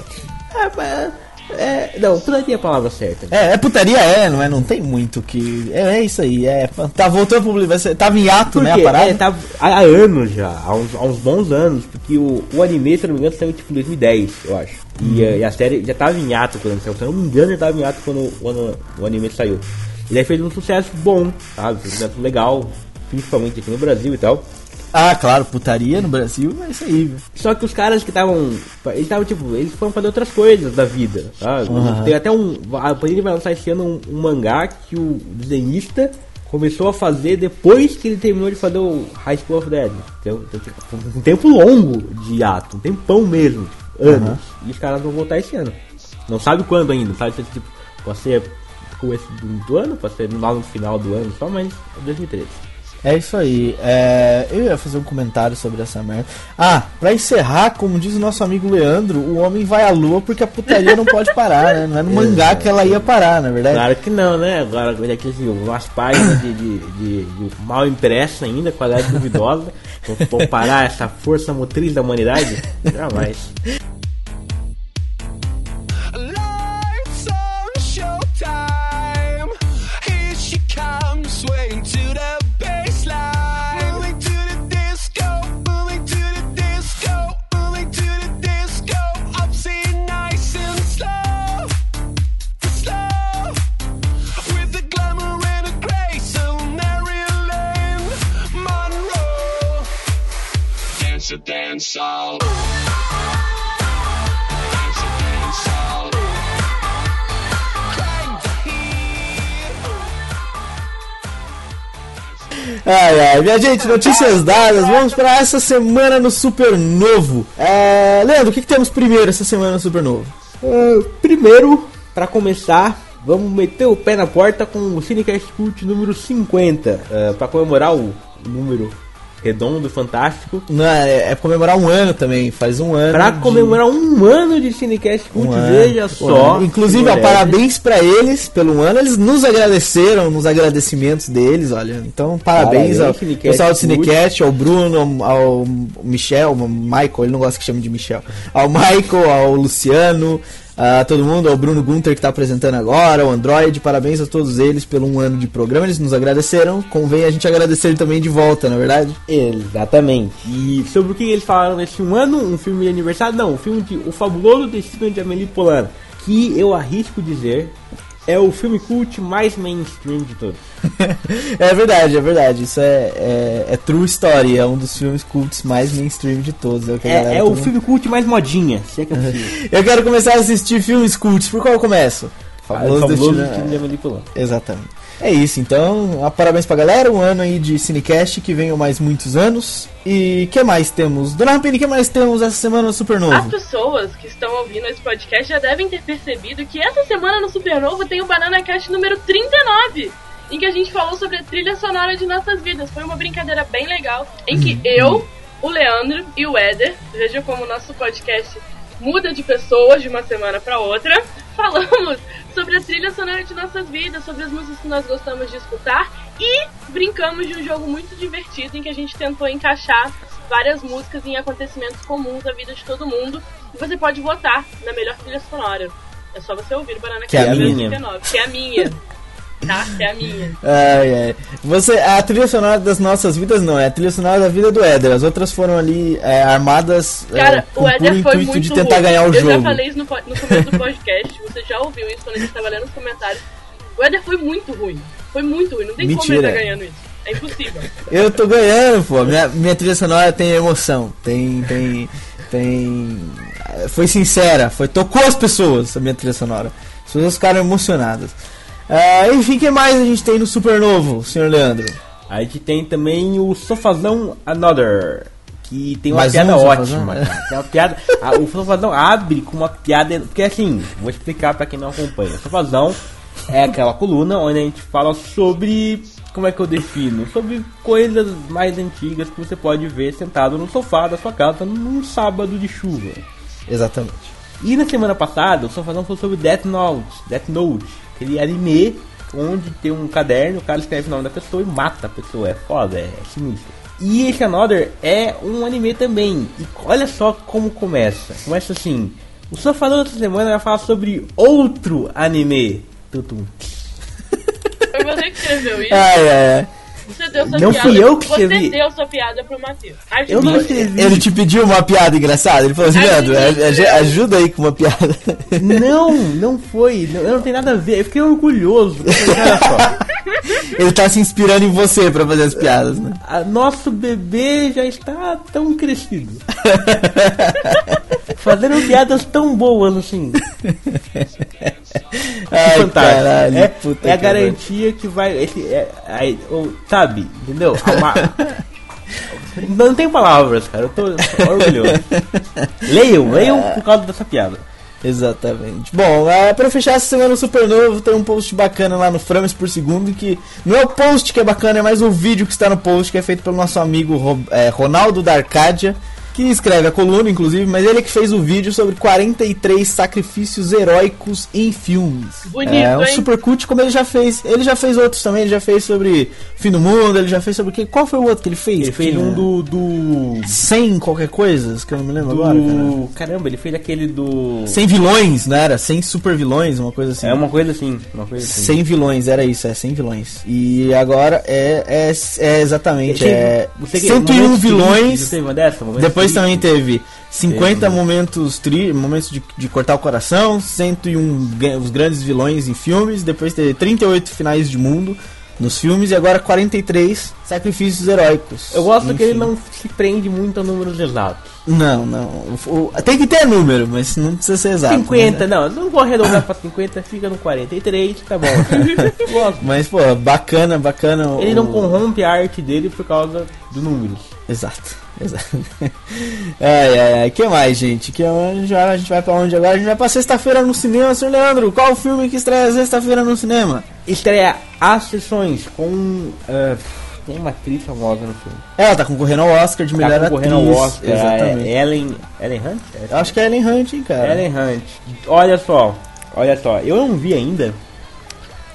É, mas- é, não, putaria é a palavra certa. É, é putaria, é, não é? Não tem muito que. É, é isso aí, é. Tá voltando a vai ser- Tava em ato, né? A parada. é, tá, há, anos já, há uns, há uns bons anos, porque o, o anime, se eu não me engano, saiu tipo em 2010, eu acho. E, eh, e a série já tava em ato quando saiu. Se eu não me engano, já tava em ato quando, quando o anime saiu. Ele aí fez um sucesso bom, sabe? Um sucesso legal, principalmente aqui no Brasil e tal. Ah, claro, putaria no Brasil é isso aí? Só que os caras que estavam. Eles estavam, tipo, eles foram fazer outras coisas da vida, sabe? Uhum. Tem até um. A Panini vai lançar esse ano um, um mangá que o desenhista começou a fazer depois que ele terminou de fazer o High School of Dead. Então, então, tipo, um tempo longo de ato, um tempão mesmo, anos. Uhum. E os caras vão voltar esse ano. Não sabe quando ainda, sabe se tipo, pode ser começo do, ano, pode ser lá no final do ano só, mas é 2013. É isso aí. É, eu ia fazer um comentário sobre essa merda. Ah, pra encerrar, como diz o nosso amigo Leandro, o homem vai à lua porque a putaria não pode parar, né? Não é no mangá que ela ia parar, na verdade. Claro que não, né? Agora, olha aqui, assim, umas páginas de, de, de, de mal impressa ainda, qualidade duvidosa, vão comparar essa força motriz da humanidade? Jamais. Dance a dance all. Ai, ai, minha gente, notícias dadas. Vamos pra essa semana no Supernovo. É, Leandro, o que, que temos primeiro essa semana no Supernovo? Ah, primeiro, pra começar, vamos meter o pé na porta com o Cinecast Cult número 50. ah, pra comemorar o número redondo, fantástico. Não, é, é comemorar um ano também, faz um ano. Pra de- comemorar um ano de Cinecast Cult, um ano. veja só. Inclusive, ó, parabéns pra eles pelo ano. Eles nos agradeceram nos agradecimentos deles, olha. Então, parabéns, Parabéns, ao Cinecast pessoal do. Cinecast, ao Bruno, ao Michel, ao Michael, ele não gosta que chame de Michel. Ao Michael, ao Luciano, a todo mundo, ao Bruno Gunter que tá apresentando agora, ao Android. Parabéns a todos eles pelo um ano de programa. Eles nos agradeceram. Convém a gente agradecer também de volta, na é verdade? Exatamente. E sobre o que eles falaram nesse um ano, um filme de aniversário, não, um filme de O Fabuloso Destino de Amélie Poulain, que eu arrisco dizer é o filme cult mais mainstream de todos. é verdade, é verdade. Isso é, é, é true story. É um dos filmes cults mais mainstream de todos. É, o É, é o filme cult mais modinha, se é que é possível. Eu quero começar a assistir filmes cults. Por qual eu começo? Fabuloso, Fabuloso Destino- Destino de. Exatamente. É isso, então, ah, parabéns pra galera, um ano aí de Cinecast, que venham mais muitos anos. E que mais temos? Dona Rampini, que mais temos essa semana no As Supernovo? pessoas que estão ouvindo esse podcast já devem ter percebido que essa semana no Supernovo tem o Banana Cast número 39, em que a gente falou sobre a trilha sonora de nossas vidas. Foi uma brincadeira bem legal, em que eu, o Leandro e o Éder, veja como o nosso podcast muda de pessoas de uma semana para outra, falamos sobre a trilha sonora de nossas vidas, sobre as músicas que nós gostamos de escutar e brincamos de um jogo muito divertido em que a gente tentou encaixar várias músicas em acontecimentos comuns da vida de todo mundo. E você pode votar na melhor trilha sonora. É só você ouvir Banana Que é a minha. 39, que é a minha. Tá? É a minha. Ai, ai. Você, a trilha sonora das nossas vidas não, é a trilha sonora da vida do Éder. As outras foram ali é, armadas é, Cara, com o Éder foi muito de tentar ruim. ganhar o Eu jogo. já falei isso no, no começo do podcast, você já ouviu isso quando a gente tava lendo os comentários. O Éder foi muito ruim. Foi muito ruim. Não tem como ele Mentira. estar ganhando isso. É impossível. Eu tô ganhando, pô. Minha, minha trilha sonora tem emoção. Tem. Tem. Tem. Foi sincera. Foi, tocou as pessoas a minha trilha sonora. As pessoas ficaram emocionadas. Ah, enfim, o que mais a gente tem no Supernovo, senhor Leandro? A gente tem também o Sofazão Another, que tem uma Mais piada um ótima. Tem uma piada, a- o Sofazão abre com uma piada, porque assim, vou explicar pra quem não acompanha. O Sofazão é aquela coluna onde a gente fala sobre, como é que eu defino? Sobre coisas mais antigas que você pode ver sentado no sofá da sua casa num sábado de chuva. Exatamente. E na semana passada, o Sofazão falou sobre Death Note, Death Note, aquele anime onde tem um caderno, o cara escreve o nome da pessoa e mata a pessoa. É foda, é sinistro. E esse Another é um anime também. E olha só como começa. Começa assim. O Sofazão dessa semana vai falar sobre outro anime. Tutum. Foi você que escreveu isso. Ai, ai. Você deu sua Não piada. fui eu que Você escrevi. deu sua piada pro Matheus. Eu não escrevi. Ele te pediu uma piada engraçada? Ele falou assim, Leandro, ajuda aí com uma piada. Não, não foi. Não, eu não tenho nada a ver. Eu fiquei orgulhoso. Ele tá se inspirando em você pra fazer as piadas, né? nosso bebê já está tão crescido. Fazendo piadas tão boas assim. Ai, Fantástico. caralho. é puta é a garantia que vai. Esse, é, aí, o- sabe? Entendeu? A ma- Não tem palavras, cara. Eu tô, orgulhoso. Leiam, leiam por causa dessa piada. Exatamente. Bom, é, pra fechar essa semana o Super Novo, tem um post bacana lá no Frames por Segundo, que não é o post que é bacana, é mais o vídeo que está no post, que é feito pelo nosso amigo é, Ronaldo da Arcádia, que escreve a coluna, inclusive, mas ele que fez o vídeo sobre 43 sacrifícios heróicos em filmes. Bonito, é um hein? super cult, como ele já fez. Ele já fez outros também, ele já fez sobre Fim do Mundo, ele já fez sobre o que? Qual foi o outro que ele fez? Ele fez um do. do. 100 qualquer coisa, que eu não me lembro agora. cara. do caramba, ele fez aquele do. 100 vilões, não era? 100 super vilões, uma coisa assim. É uma coisa assim. Uma coisa assim. 100 vilões, era isso, é 100 vilões. E agora é, é, é exatamente, é você- 101 momentos tristes, vilões. Você teve uma dessa? Momentos Depois tristes? também teve 50 Teve. momentos tri, momentos de, de cortar o coração, 101 ga- os grandes vilões em filmes, depois teve 38 finais de mundo nos filmes e agora 43 sacrifícios heróicos. Eu gosto que ele não se prende muito a números exatos. Não, não. O- o- tem que ter número, mas não precisa ser exato. 50, né? não, não vou arredondar pra 50, fica no 43, tá bom. Mas, pô, bacana, bacana. o- Ele não corrompe a arte dele por causa dos números. Exato. ai, ai, ai. que mais, gente? Que já a gente vai pra onde agora? A gente vai pra sexta-feira no cinema, Sr. Leandro. Qual o filme que estreia sexta-feira no cinema? Estreia as sessões com. ah, tem uma atriz famosa no filme. Ela tá concorrendo ao Oscar de melhor tá concorrendo atriz. ao Oscar. Exatamente. É Ellen. Ellen Hunt? É Eu acho que é Ellen Hunt, hein, cara. Ellen Hunt. Olha só, olha só, eu não vi ainda,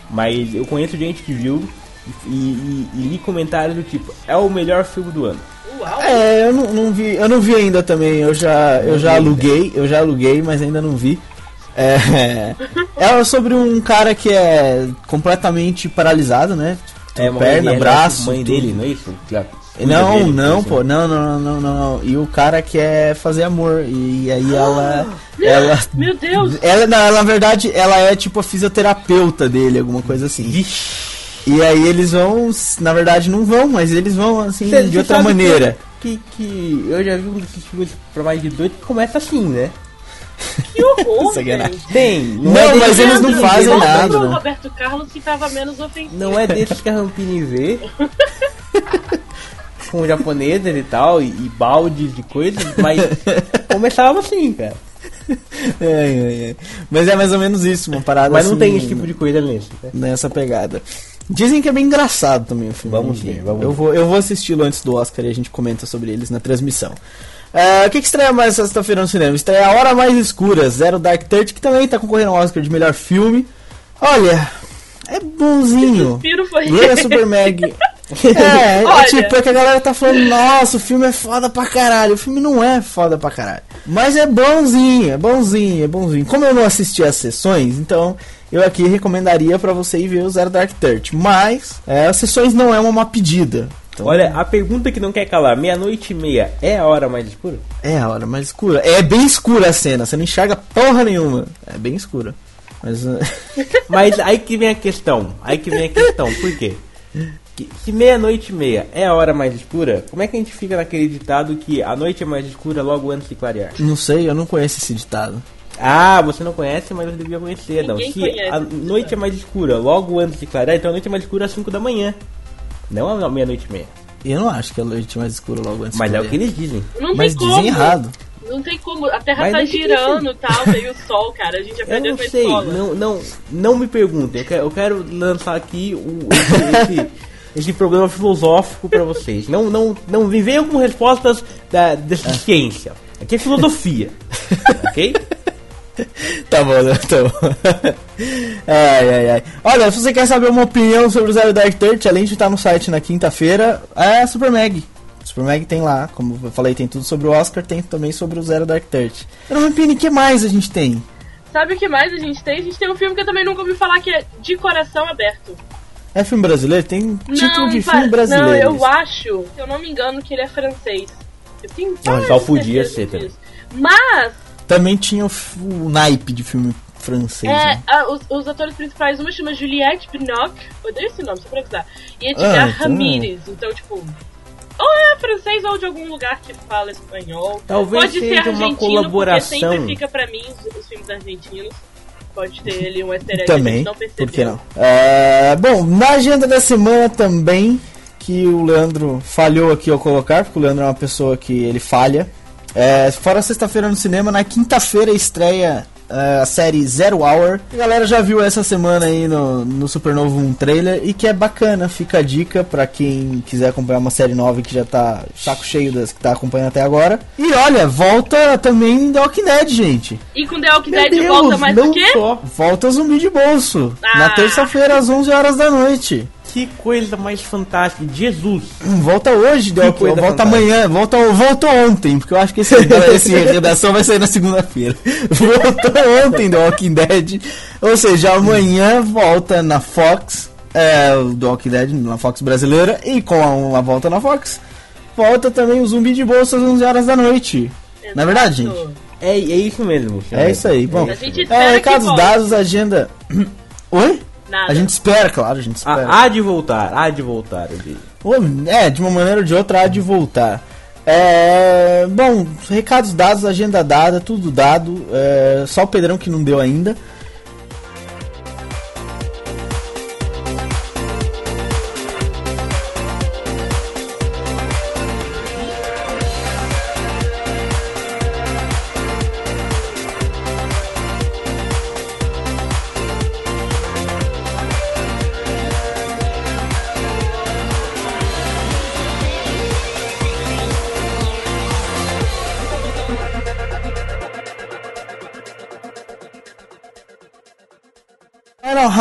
mas eu conheço gente que viu e, e- e li comentários do tipo, é o melhor filme do ano. Uau. É, eu não, não vi, eu não vi ainda também. Eu já, eu já aluguei, eu já aluguei, mas ainda não vi. É, é sobre um cara que é completamente paralisado, né? É, uma perna, mulher, braço, mãe tudo. dele, não é isso? Não, dele, não, assim. pô, não, não, não, não, não. E o cara quer fazer amor. E aí ela. ela. Meu Deus. Ela, na, na verdade, ela é tipo a fisioterapeuta dele, alguma coisa assim. Vixe. E aí eles vão, na verdade não vão, mas eles vão assim Cê- de cê outra maneira. Que, que eu já vi um filmes pra mais de dois que começa assim, né? Que horror. Tem, Não, é mas eles não fazem nada, pro né? Roberto Carlos que tava menos ofensivo. Não é desses que a Rampini vê. com japoneses e tal, e, e baldes de coisas, mas começava assim, cara. É, é, é. Mas é mais ou menos isso, uma parada Mas não assim, tem esse tipo de coisa nesse. né? nessa pegada. Dizem que é bem engraçado também o filme. Vamos ver, vamos eu ver. Vou, eu vou assisti-lo antes do Oscar e a gente comenta sobre eles na transmissão. É, o que, que estreia mais sexta-feira no cinema? Estreia A Hora Mais Escura, Zero Dark Thirty, que também tá concorrendo ao Oscar de melhor filme. Olha, é bonzinho. Leia Super Mag. É, é Olha. tipo, é que a galera tá falando, nossa, o filme é foda pra caralho. O filme não é foda pra caralho. Mas é bonzinho, é bonzinho, é bonzinho. Como eu não assisti às sessões, então eu aqui recomendaria pra você ir ver o Zero Dark Thirty. Mas, é, as sessões não é uma pedida. Então, Olha, a pergunta que não quer calar, meia-noite e meia é a hora mais escura? É a hora mais escura. É bem escura a cena, você não enxerga porra nenhuma. É bem escura. Mas. Mas aí que vem a questão, aí que vem a questão, por quê? Que- Se meia-noite e meia é a hora mais escura, como é que a gente fica naquele ditado que a noite é mais escura logo antes de clarear? não sei, eu não conheço esse ditado. Ah, você não conhece, mas você devia conhecer, não. Ninguém Se conhece a noite é mais escura logo antes de clarear, então a noite é mais escura às 5 da manhã. Não à meia-noite e meia. Eu não acho que a noite mais escura logo antes Mas de é o que eles dizem. Não Mas tem dizem como. errado. Não tem como. A Terra Mas tá tem girando e tal, veio o sol, cara. A gente Eu aprendeu não com a sei, escola. não, não, não me perguntem. Eu quero, eu quero lançar aqui o, esse, esse, problema filosófico pra vocês. Não, não, não me venham com respostas da, da ciência. Aqui é filosofia. ok? Tá bom, né? tá bom. ai, ai, ai. Olha, se você quer saber uma opinião sobre o Zero Dark Thirty, além de estar no site na quinta-feira, é a Super Mag. Super Mag tem lá, como eu falei, tem tudo sobre o Oscar, tem também sobre o Zero Dark Thirty. Não, Rampini, o que mais a gente tem? Sabe o que mais a gente tem? A gente tem um filme que eu também nunca ouvi falar que é De Coração Aberto. É filme brasileiro? Tem título de pa- filme brasileiro. Não, eu acho, se eu não me engano, que ele é francês. Eu tenho quase só podia ser também. Mas, Também tinha o, o naipe de filme francês. é, né? a- os, os atores principais, uma chama Juliette Binoc, odeio esse nome, só pra avisar, e Ah, Edgar então- Ramírez. Então, tipo, ou é francês ou de algum lugar que fala espanhol. Talvez Pode ser seja uma argentino, colaboração. porque sempre fica pra mim os, os filmes argentinos. Pode ter ali um easter egg Também, não percebeu. por que não? É, bom, na agenda da semana também, que o Leandro falhou aqui ao colocar, porque o Leandro é uma pessoa que ele falha. É, fora sexta-feira no cinema, na quinta-feira estreia é, a série Zero Hour. A galera já viu essa semana aí no, no Supernovo um trailer e que é bacana, fica a dica pra quem quiser acompanhar uma série nova que já tá saco cheio das que tá acompanhando até agora. E olha, volta também The Walking Dead, gente. E com The Walking Meu Dead Deus, volta mais não o quê? só. Volta Zumbi de Bolso, na Ah. terça-feira às 11 horas da noite. Que coisa mais fantástica. Jesus. Volta hoje, Volta fantástica. amanhã, volta, volta ontem, porque eu acho que esse, esse redação vai sair na segunda-feira. Voltou ontem The Walking Dead. Ou seja, amanhã volta na Fox, é, o The Walking Dead na Fox brasileira, e com a, a volta na Fox, volta também o Zumbi de Bolsa às 11 horas da noite. Na verdade, Exato. gente. É, é isso mesmo. É isso aí. Bom, é, que recados dados, agenda. Oi? Nada. A gente espera, claro, a gente espera. Ah, há de voltar, há de voltar, eu. Ô, É, de uma maneira ou de outra há de voltar. É, bom, recados dados, agenda dada, tudo dado. É, só o Pedrão que não deu ainda.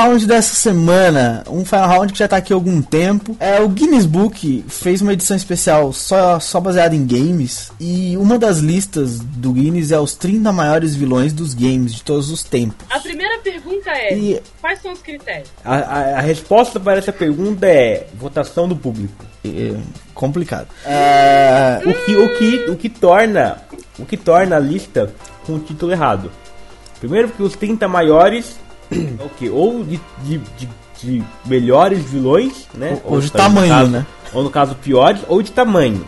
Round dessa semana, um Final Round que já tá aqui há algum tempo. É, o Guinness Book fez uma edição especial só, só baseada em games. E uma das listas do Guinness é os 30 maiores vilões dos games de todos os tempos. A primeira pergunta é: E- quais são os critérios? A, a- a resposta para essa pergunta é votação do público. É, complicado. É, O que, o que, o que torna o que torna a lista com o título errado. Primeiro porque os 30 maiores o que ou de, de, de, de melhores vilões, né? Ou- ou de tamanho, caso- né? Ou no caso piores, ou de tamanho.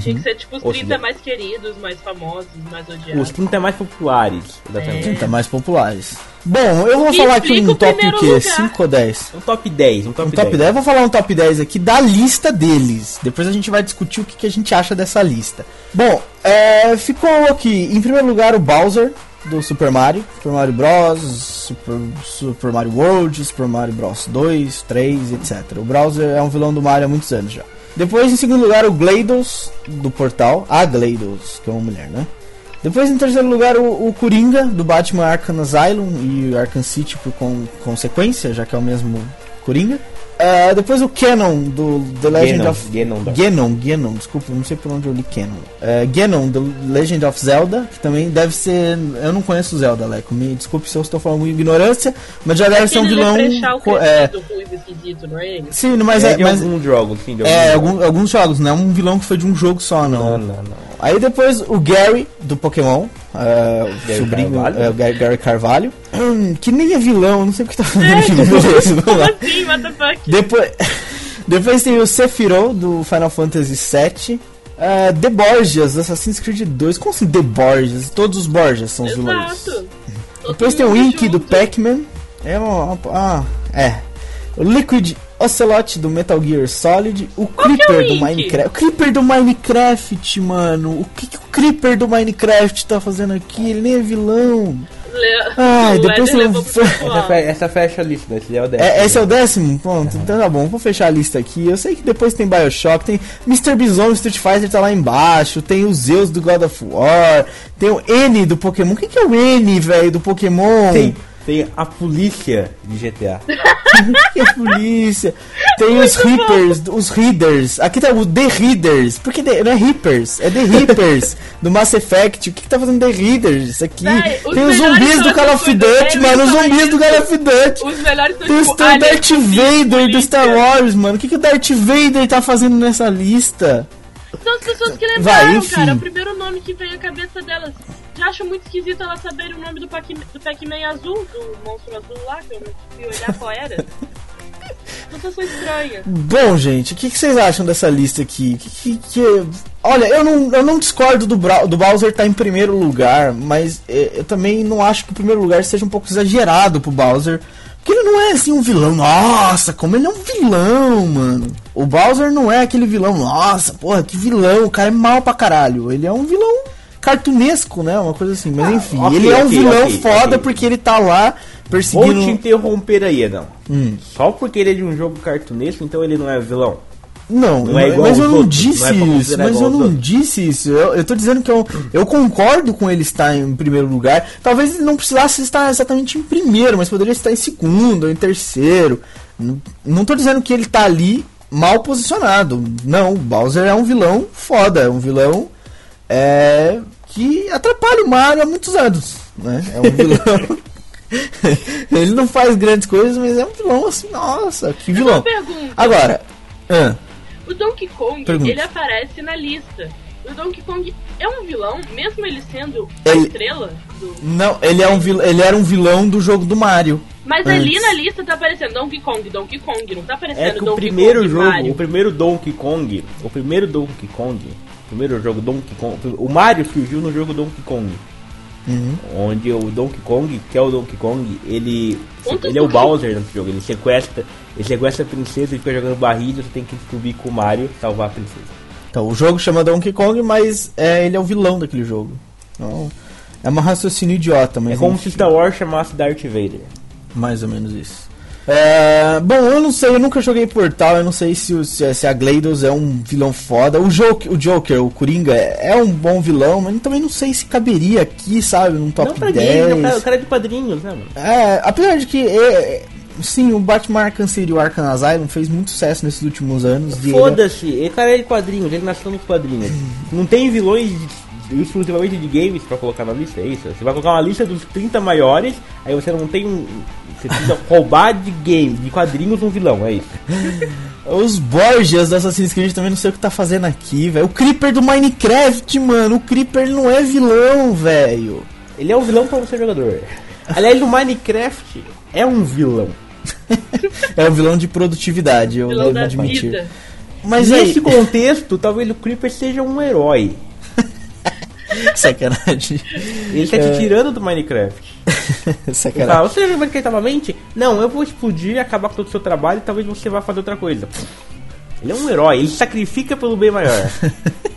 Tinha que ser tipo os Ou 30 seja- mais queridos, mais famosos, mais Os odiados. 30 mais populares, exatamente. 30 mais populares. Bom, eu vou falar aqui um o top o quê? lugar. 5 ou 10? Um top 10, um top, Um top 10. Eu vou falar um top 10 aqui da lista deles. Depois a gente vai discutir o que, que a gente acha dessa lista. Bom, é, ficou aqui em primeiro lugar o Bowser do Super Mario, Super Mario Bros, Super, Super Mario World, Super Mario Bros 2, 3, etc. O Bowser é um vilão do Mario há muitos anos já. Depois em segundo lugar o GLaDOS do Portal, a GLaDOS, que é uma mulher, né? Depois, em terceiro lugar, o, o Coringa, do Batman Arkham Asylum e Arkham City por con- consequência, já que é o mesmo Coringa. Ah, depois o Canon, do The Legend Ganon, of... Ganondorf. Ganon, Ganon, desculpa, não sei por onde eu li Canon. É, Ganon, The Legend of Zelda, que também deve ser... Eu não conheço o Zelda, Leco, me desculpe se eu estou falando com ignorância, mas já deve ser um vilão... co- é, esquisito, não é ele? sim, mas É, é... Mas, alguns jogos, sim, de é, algum- alguns jogos, não é um vilão que foi de um jogo só, Não, não, não. Aí depois o Gary do Pokémon, é, o Gary sobrinho, Carvalho? é, o Gary Carvalho, hum, que nem é vilão, não sei o que tá beleza, vamos Como lá. assim, what the fuck? Depois, depois tem o Sephiroth do Final Fantasy VII. é, The Borgias, do Assassin's Creed 2. Como assim The Borgias? Todos os Borgias são os vilões. Depois tem o Ink do Pac-Man. É uma, ah, é. O Liquid Ocelot do Metal Gear Solid. O que é o Creeper do? Minecraft. O Creeper do Minecraft, mano. O que, que o Creeper do Minecraft tá fazendo aqui? Ele nem é vilão. Le... Ai, o depois Éder tem levou pro Essa, pessoal. fe- essa fecha a lista, esse é o 10. É, esse é o décimo? Pronto, então tá bom, vou fechar a lista aqui. Eu sei que depois tem Bioshock, tem Mr. Bison Street Fighter tá lá embaixo, tem o Zeus do God of War, tem o N do Pokémon. O que, que é o N, velho, do Pokémon? Tem Tem a polícia de GTA. é polícia. Tem os Reapers, os Readers. Aqui tá o The Readers. Por que The- não é Reapers? É The Reapers do Mass Effect. O que, que tá fazendo The Readers? Isso aqui. Os Tem os zumbis do Call of Duty, é, mano. Os zumbis do. Call of Duty. Os melhores são Tem, tipo, tem o Darth Vader do Star. Wars, mano. O que, que o Darth Vader tá fazendo nessa lista? São as pessoas que Vai, lembraram, enfim. cara. O primeiro nome que vem à cabeça delas. Já acho muito esquisito elas saberem o nome do Pac- do Pac-Man azul, do monstro azul lá, que eu não fui olhar qual era. Sensação estranha. Bom, gente, o que, que vocês acham dessa lista aqui? Que, que- que- Olha, eu não, eu não discordo do, Brau- do Bowser estar em primeiro lugar, mas eh, eu também não acho que o primeiro lugar seja um pouco exagerado pro Bowser. Porque ele não é assim um vilão. Nossa, como ele é um vilão, mano. O Bowser não é aquele vilão. Nossa, porra, que vilão. O cara é mal pra caralho. Ele é um vilão cartunesco, né? Uma coisa assim. Mas enfim, ok, ele é um ok, vilão ok, foda porque ele tá lá Vou perseguindo. te interromper aí, Edão. Hum. Só porque ele é de um jogo cartunesco, então ele não é vilão. Não, Não é igual mas eu não outros, disse não é isso, mas eu não outros. disse isso. Eu, eu tô dizendo que eu, eu concordo com ele estar em primeiro lugar. Talvez ele não precisasse estar exatamente em primeiro, mas poderia estar em segundo ou em terceiro. Não, não tô dizendo que ele tá ali mal posicionado. Não, o Bowser é um vilão foda, é um vilão é, que atrapalha o Mario há muitos anos. Né? É um vilão. ele não faz grandes coisas, mas é um vilão assim, nossa, que vilão. Agora, ah, O Donkey Kong, Pergunta. ele aparece na lista. O Donkey Kong é um vilão, mesmo ele sendo a Ele- estrela do... Não, ele, é um vil... ele era um vilão do jogo do Mario. Mas Antes. ali na lista tá aparecendo Donkey Kong, Donkey Kong, não tá aparecendo É que o Donkey primeiro Kong jogo, Mario. o primeiro Donkey Kong, o primeiro Donkey Kong, o primeiro jogo Donkey Kong, o Mario surgiu no jogo Donkey Kong. Onde o Donkey Kong, que é o Donkey Kong, ele ele é o um. Bowser nesse jogo, ele sequestra, ele sequestra a princesa e fica jogando barriga, você tem que subir com o Mario e salvar a princesa. Então, o jogo chama Donkey Kong, mas é, ele é o vilão daquele jogo. Então, é um raciocínio idiota, mas é como enfim, se Star Wars chamasse Darth Vader. mais ou menos isso. É, bom, eu não sei, eu nunca joguei Portal, eu não sei se, se, se a GLaDOS é um vilão foda. O Joker, o, Joker, o Coringa, é, um bom vilão, mas também não sei se caberia aqui, sabe, num top Não pra 10. game, né? o cara é de padrinhos, né, mano? É, apesar de que, é, sim, o Batman Arkham City e o Arkham Asylum fez muito sucesso nesses últimos anos. ele é- Foda-se, ele cara é de quadrinhos, ele nasceu nos quadrinhos. Não tem vilões exclusivamente de games pra colocar na lista, é isso? Você vai colocar uma lista dos 30 maiores, aí você não tem um. Você precisa roubar de game, de quadrinhos um vilão, é isso. Os Borgias do Assassin's Creed também não sei o que tá fazendo aqui, velho. O Creeper do Minecraft, mano. O Creeper não é vilão, velho. Ele é um vilão pra você jogador. Aliás, no Minecraft é um vilão. É um vilão de produtividade, eu vilão devo admitir. vida. Mas Nesse aí, contexto, talvez o Creeper seja um herói. sacanagem. Ele tá É. te tirando do Minecraft. Sacanagem. fala, você lembra que mente? Não, eu vou explodir, acabar com todo o seu trabalho e talvez você vá fazer outra coisa. Ele é um herói, ele sacrifica pelo bem maior.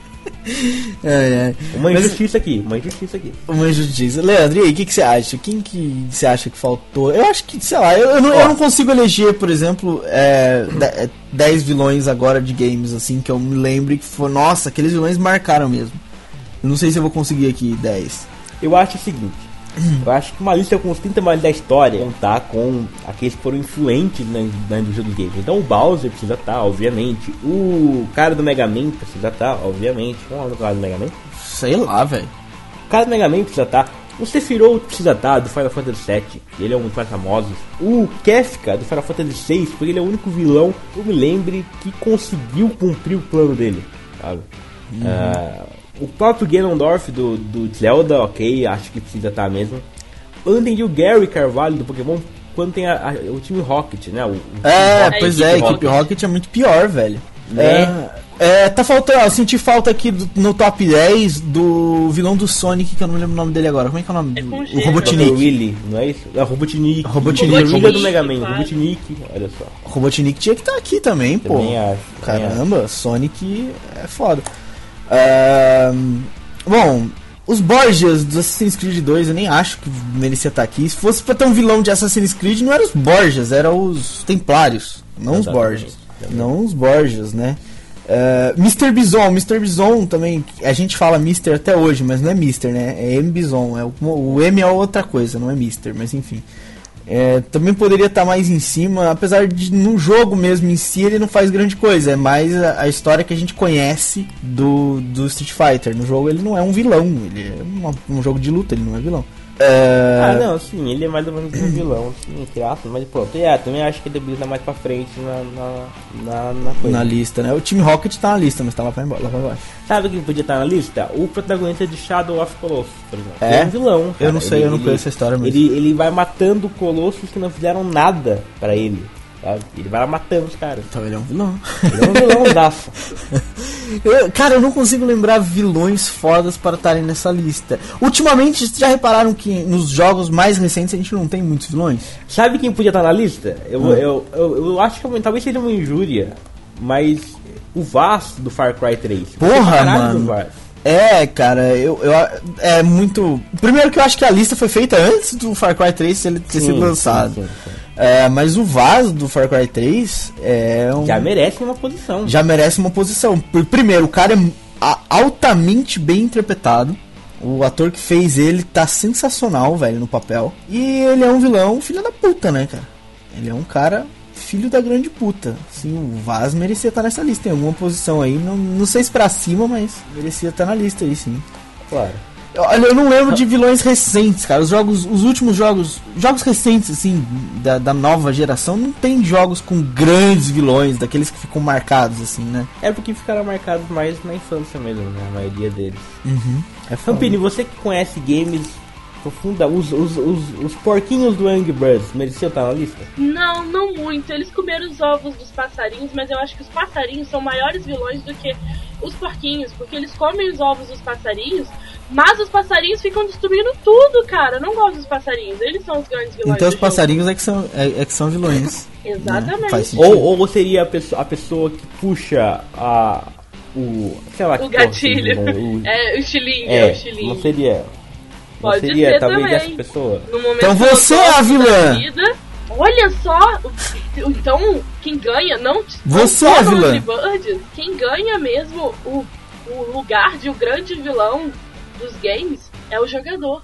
É, é. Uma Mas- injustiça aqui, uma injustiça aqui. Uma injustiça. Leandro, e aí, o que, que você acha? Quem que você acha que faltou? Eu acho que, sei lá, eu, eu não, eu não consigo eleger, por exemplo, é, 10 vilões agora de games, assim, que eu me lembre que foi, nossa, aqueles vilões marcaram mesmo. Eu não sei se eu vou conseguir aqui 10. Eu acho o seguinte, eu acho que uma lista com os 30 mais da história contar com aqueles que foram influentes na, na indústria dos games. Então o Bowser precisa estar, obviamente. O cara do Mega Man precisa estar, obviamente. Qual é o cara do Mega Man? Sei lá, velho. O cara do Mega Man precisa estar. O Sephiroth precisa estar do Final Fantasy VII, ele é um dos mais famosos. O Kefka do Final Fantasy VI, porque ele é o único vilão que eu me lembre que conseguiu cumprir o plano dele, sabe? Ah, o próprio Ganondorf do, do Zelda, ok, acho que precisa estar mesmo. Eu não entendi o Gary Carvalho do Pokémon quando tem a- a- o time Rocket, né? O, o É, time pois a é, a equipe Rocket é muito pior, velho. Né? É, é, tá faltando, ó, eu senti falta aqui do- no top 10 do vilão do Sonic, que eu não me lembro o nome dele agora. Como é que é o nome? É do- o Robotnik. Willy, não é isso? É Robotnik. Robotnik. Robotnik. Do Mega Man, claro. Robotnik, olha só. O Robotnik tinha que estar aqui também, pô. Também acho. também acho. Caramba, Sonic é foda. Bom, os Borgias do Assassin's Creed 2 eu nem acho que merecia estar aqui. Se fosse pra ter um vilão de Assassin's Creed, não eram os Borgias, eram os Templários, não os. Borgias. Não os Borgias, né? Ah, Mr. Bison, Mr. Bison também, a gente fala Mr. até hoje, mas não é Mr, né? É M. Bison. É o, o M é outra coisa, não é Mr, mas enfim. É, também poderia estar mais em cima, apesar de no jogo mesmo em si ele não faz grande coisa, é mais a, a história que a gente conhece do, do Street Fighter. No jogo ele não é um vilão, ele é uma- um jogo de luta, ele não é vilão. É, Ah, não, sim, ele é mais ou menos um vilão, assim, entre aspas, mas pronto, é, também acho que ele deveria mais pra frente na, na, na, na coisa. na lista, né? O Team Rocket tá na lista, mas tá lá pra, emba- lá pra baixo. Sabe quem podia estar na lista? O protagonista de Shadow of Colossus, por exemplo. É? Ele é um vilão. Eu cara. não sei, Ele- eu não ele- conheço a história mesmo. Ele, ele vai matando colossos que não fizeram nada pra ele. Sabe? Ele vai lá matando os caras. Então ele é um vilão. Ele é um vilãozaço. Eu- cara, eu não consigo lembrar vilões fodas para estarem nessa lista. Ultimamente, vocês já repararam que nos jogos mais recentes a gente não tem muitos vilões? Sabe quem podia estar na lista? Eu, Hum. eu, eu, eu acho que talvez seja uma injúria, mas o Vaz do Far Cry 3. Gostei pra Porra, mano. É, cara, eu, eu é muito. Primeiro que eu acho que a lista foi feita antes do Far Cry 3 ele ter Sim, sido lançado. sim, sim, É, mas o vaso do Far Cry 3 é um. Já merece uma posição. já merece uma posição. Por- Primeiro, o cara é altamente bem interpretado. O ator que fez ele tá sensacional, velho, no papel. E ele é um vilão filho da puta, né, cara? Ele é um cara filho da grande puta. Sim, o Vaz merecia estar nessa lista em alguma posição aí. Não, não sei se pra cima, mas merecia estar na lista aí, sim. Claro. Olha, eu não lembro de vilões recentes, cara. Os jogos, os últimos jogos, jogos recentes, assim, da, da nova geração, não tem jogos com grandes vilões, daqueles que ficam marcados, assim, né? É porque ficaram marcados mais na infância mesmo, né? A maioria deles. Uhum. É foda. Rampini, você que conhece games profunda, os, os, os, os porquinhos do Angry Birds mereciam estar na lista? Não, não muito. Eles comeram os ovos dos passarinhos, mas eu acho que os passarinhos são maiores vilões do que os porquinhos, porque eles comem os ovos dos passarinhos, mas os passarinhos ficam destruindo tudo, cara. Eu não gosto dos passarinhos, eles são os grandes vilões. Então os passarinhos é que são, é, é que são vilões. Exatamente. né? Faz sentido. Ou, ou seria a pessoa, a pessoa que puxa a. O. Sei lá que O porra gatilho. seria, o- É, o estilingue, é, É, o estilingue. não seria. Não Pode seria ser talvez também. essa pessoa. Então você é a vilã. vida, olha só, então quem ganha não Você não é a vilã. Birds, quem ganha mesmo o, o lugar de o grande vilão dos games é o jogador.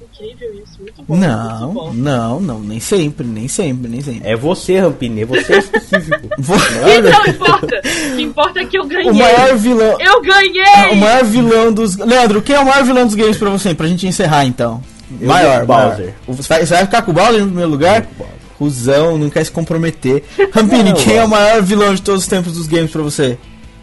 Incrível isso, muito bom. muito Não, bom. não, não, nem sempre, nem sempre, nem sempre. É você, Rampini, é você específico. Vou- E não importa, o que importa é que eu ganhei. o maior vilão. Eu ganhei! O maior vilão dos. Leandro, quem é o maior vilão dos games pra você? Pra gente encerrar então. Eu maior, maior. Bowser. O- Você vai, você ficar com o Bowser no primeiro lugar? Cusão, não quer se comprometer. Rampini, Não, quem é o maior vilão de todos os tempos dos games pra você?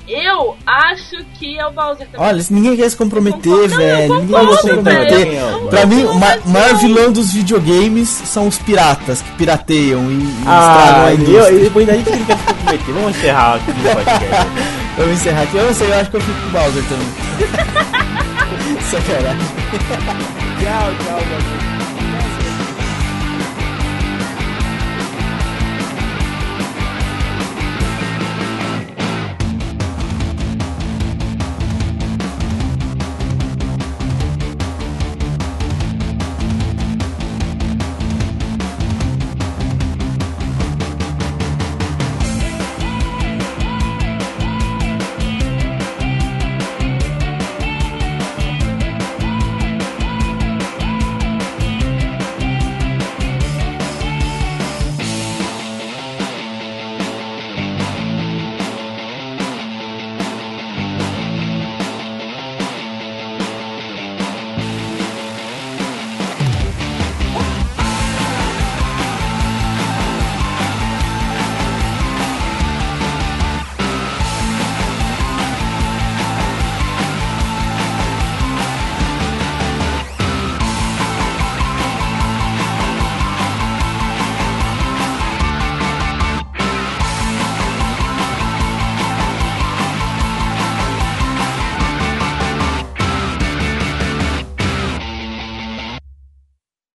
Eu acho que é o Bowser também. Olha, ninguém quer se comprometer, concordo. Não, velho. Ninguém quer se comprometer. velho. Pra mim, o ma- maior não. vilão dos videogames são os piratas que pirateiam e, e estragam Ah, a eu, indústria. e depois daí que ele quer se comprometer. Vamos encerrar aqui o podcast. Vamos encerrar aqui. Eu não sei, eu acho que eu fico com o Bowser também. Sacanagem. tchau, tchau, Bowser.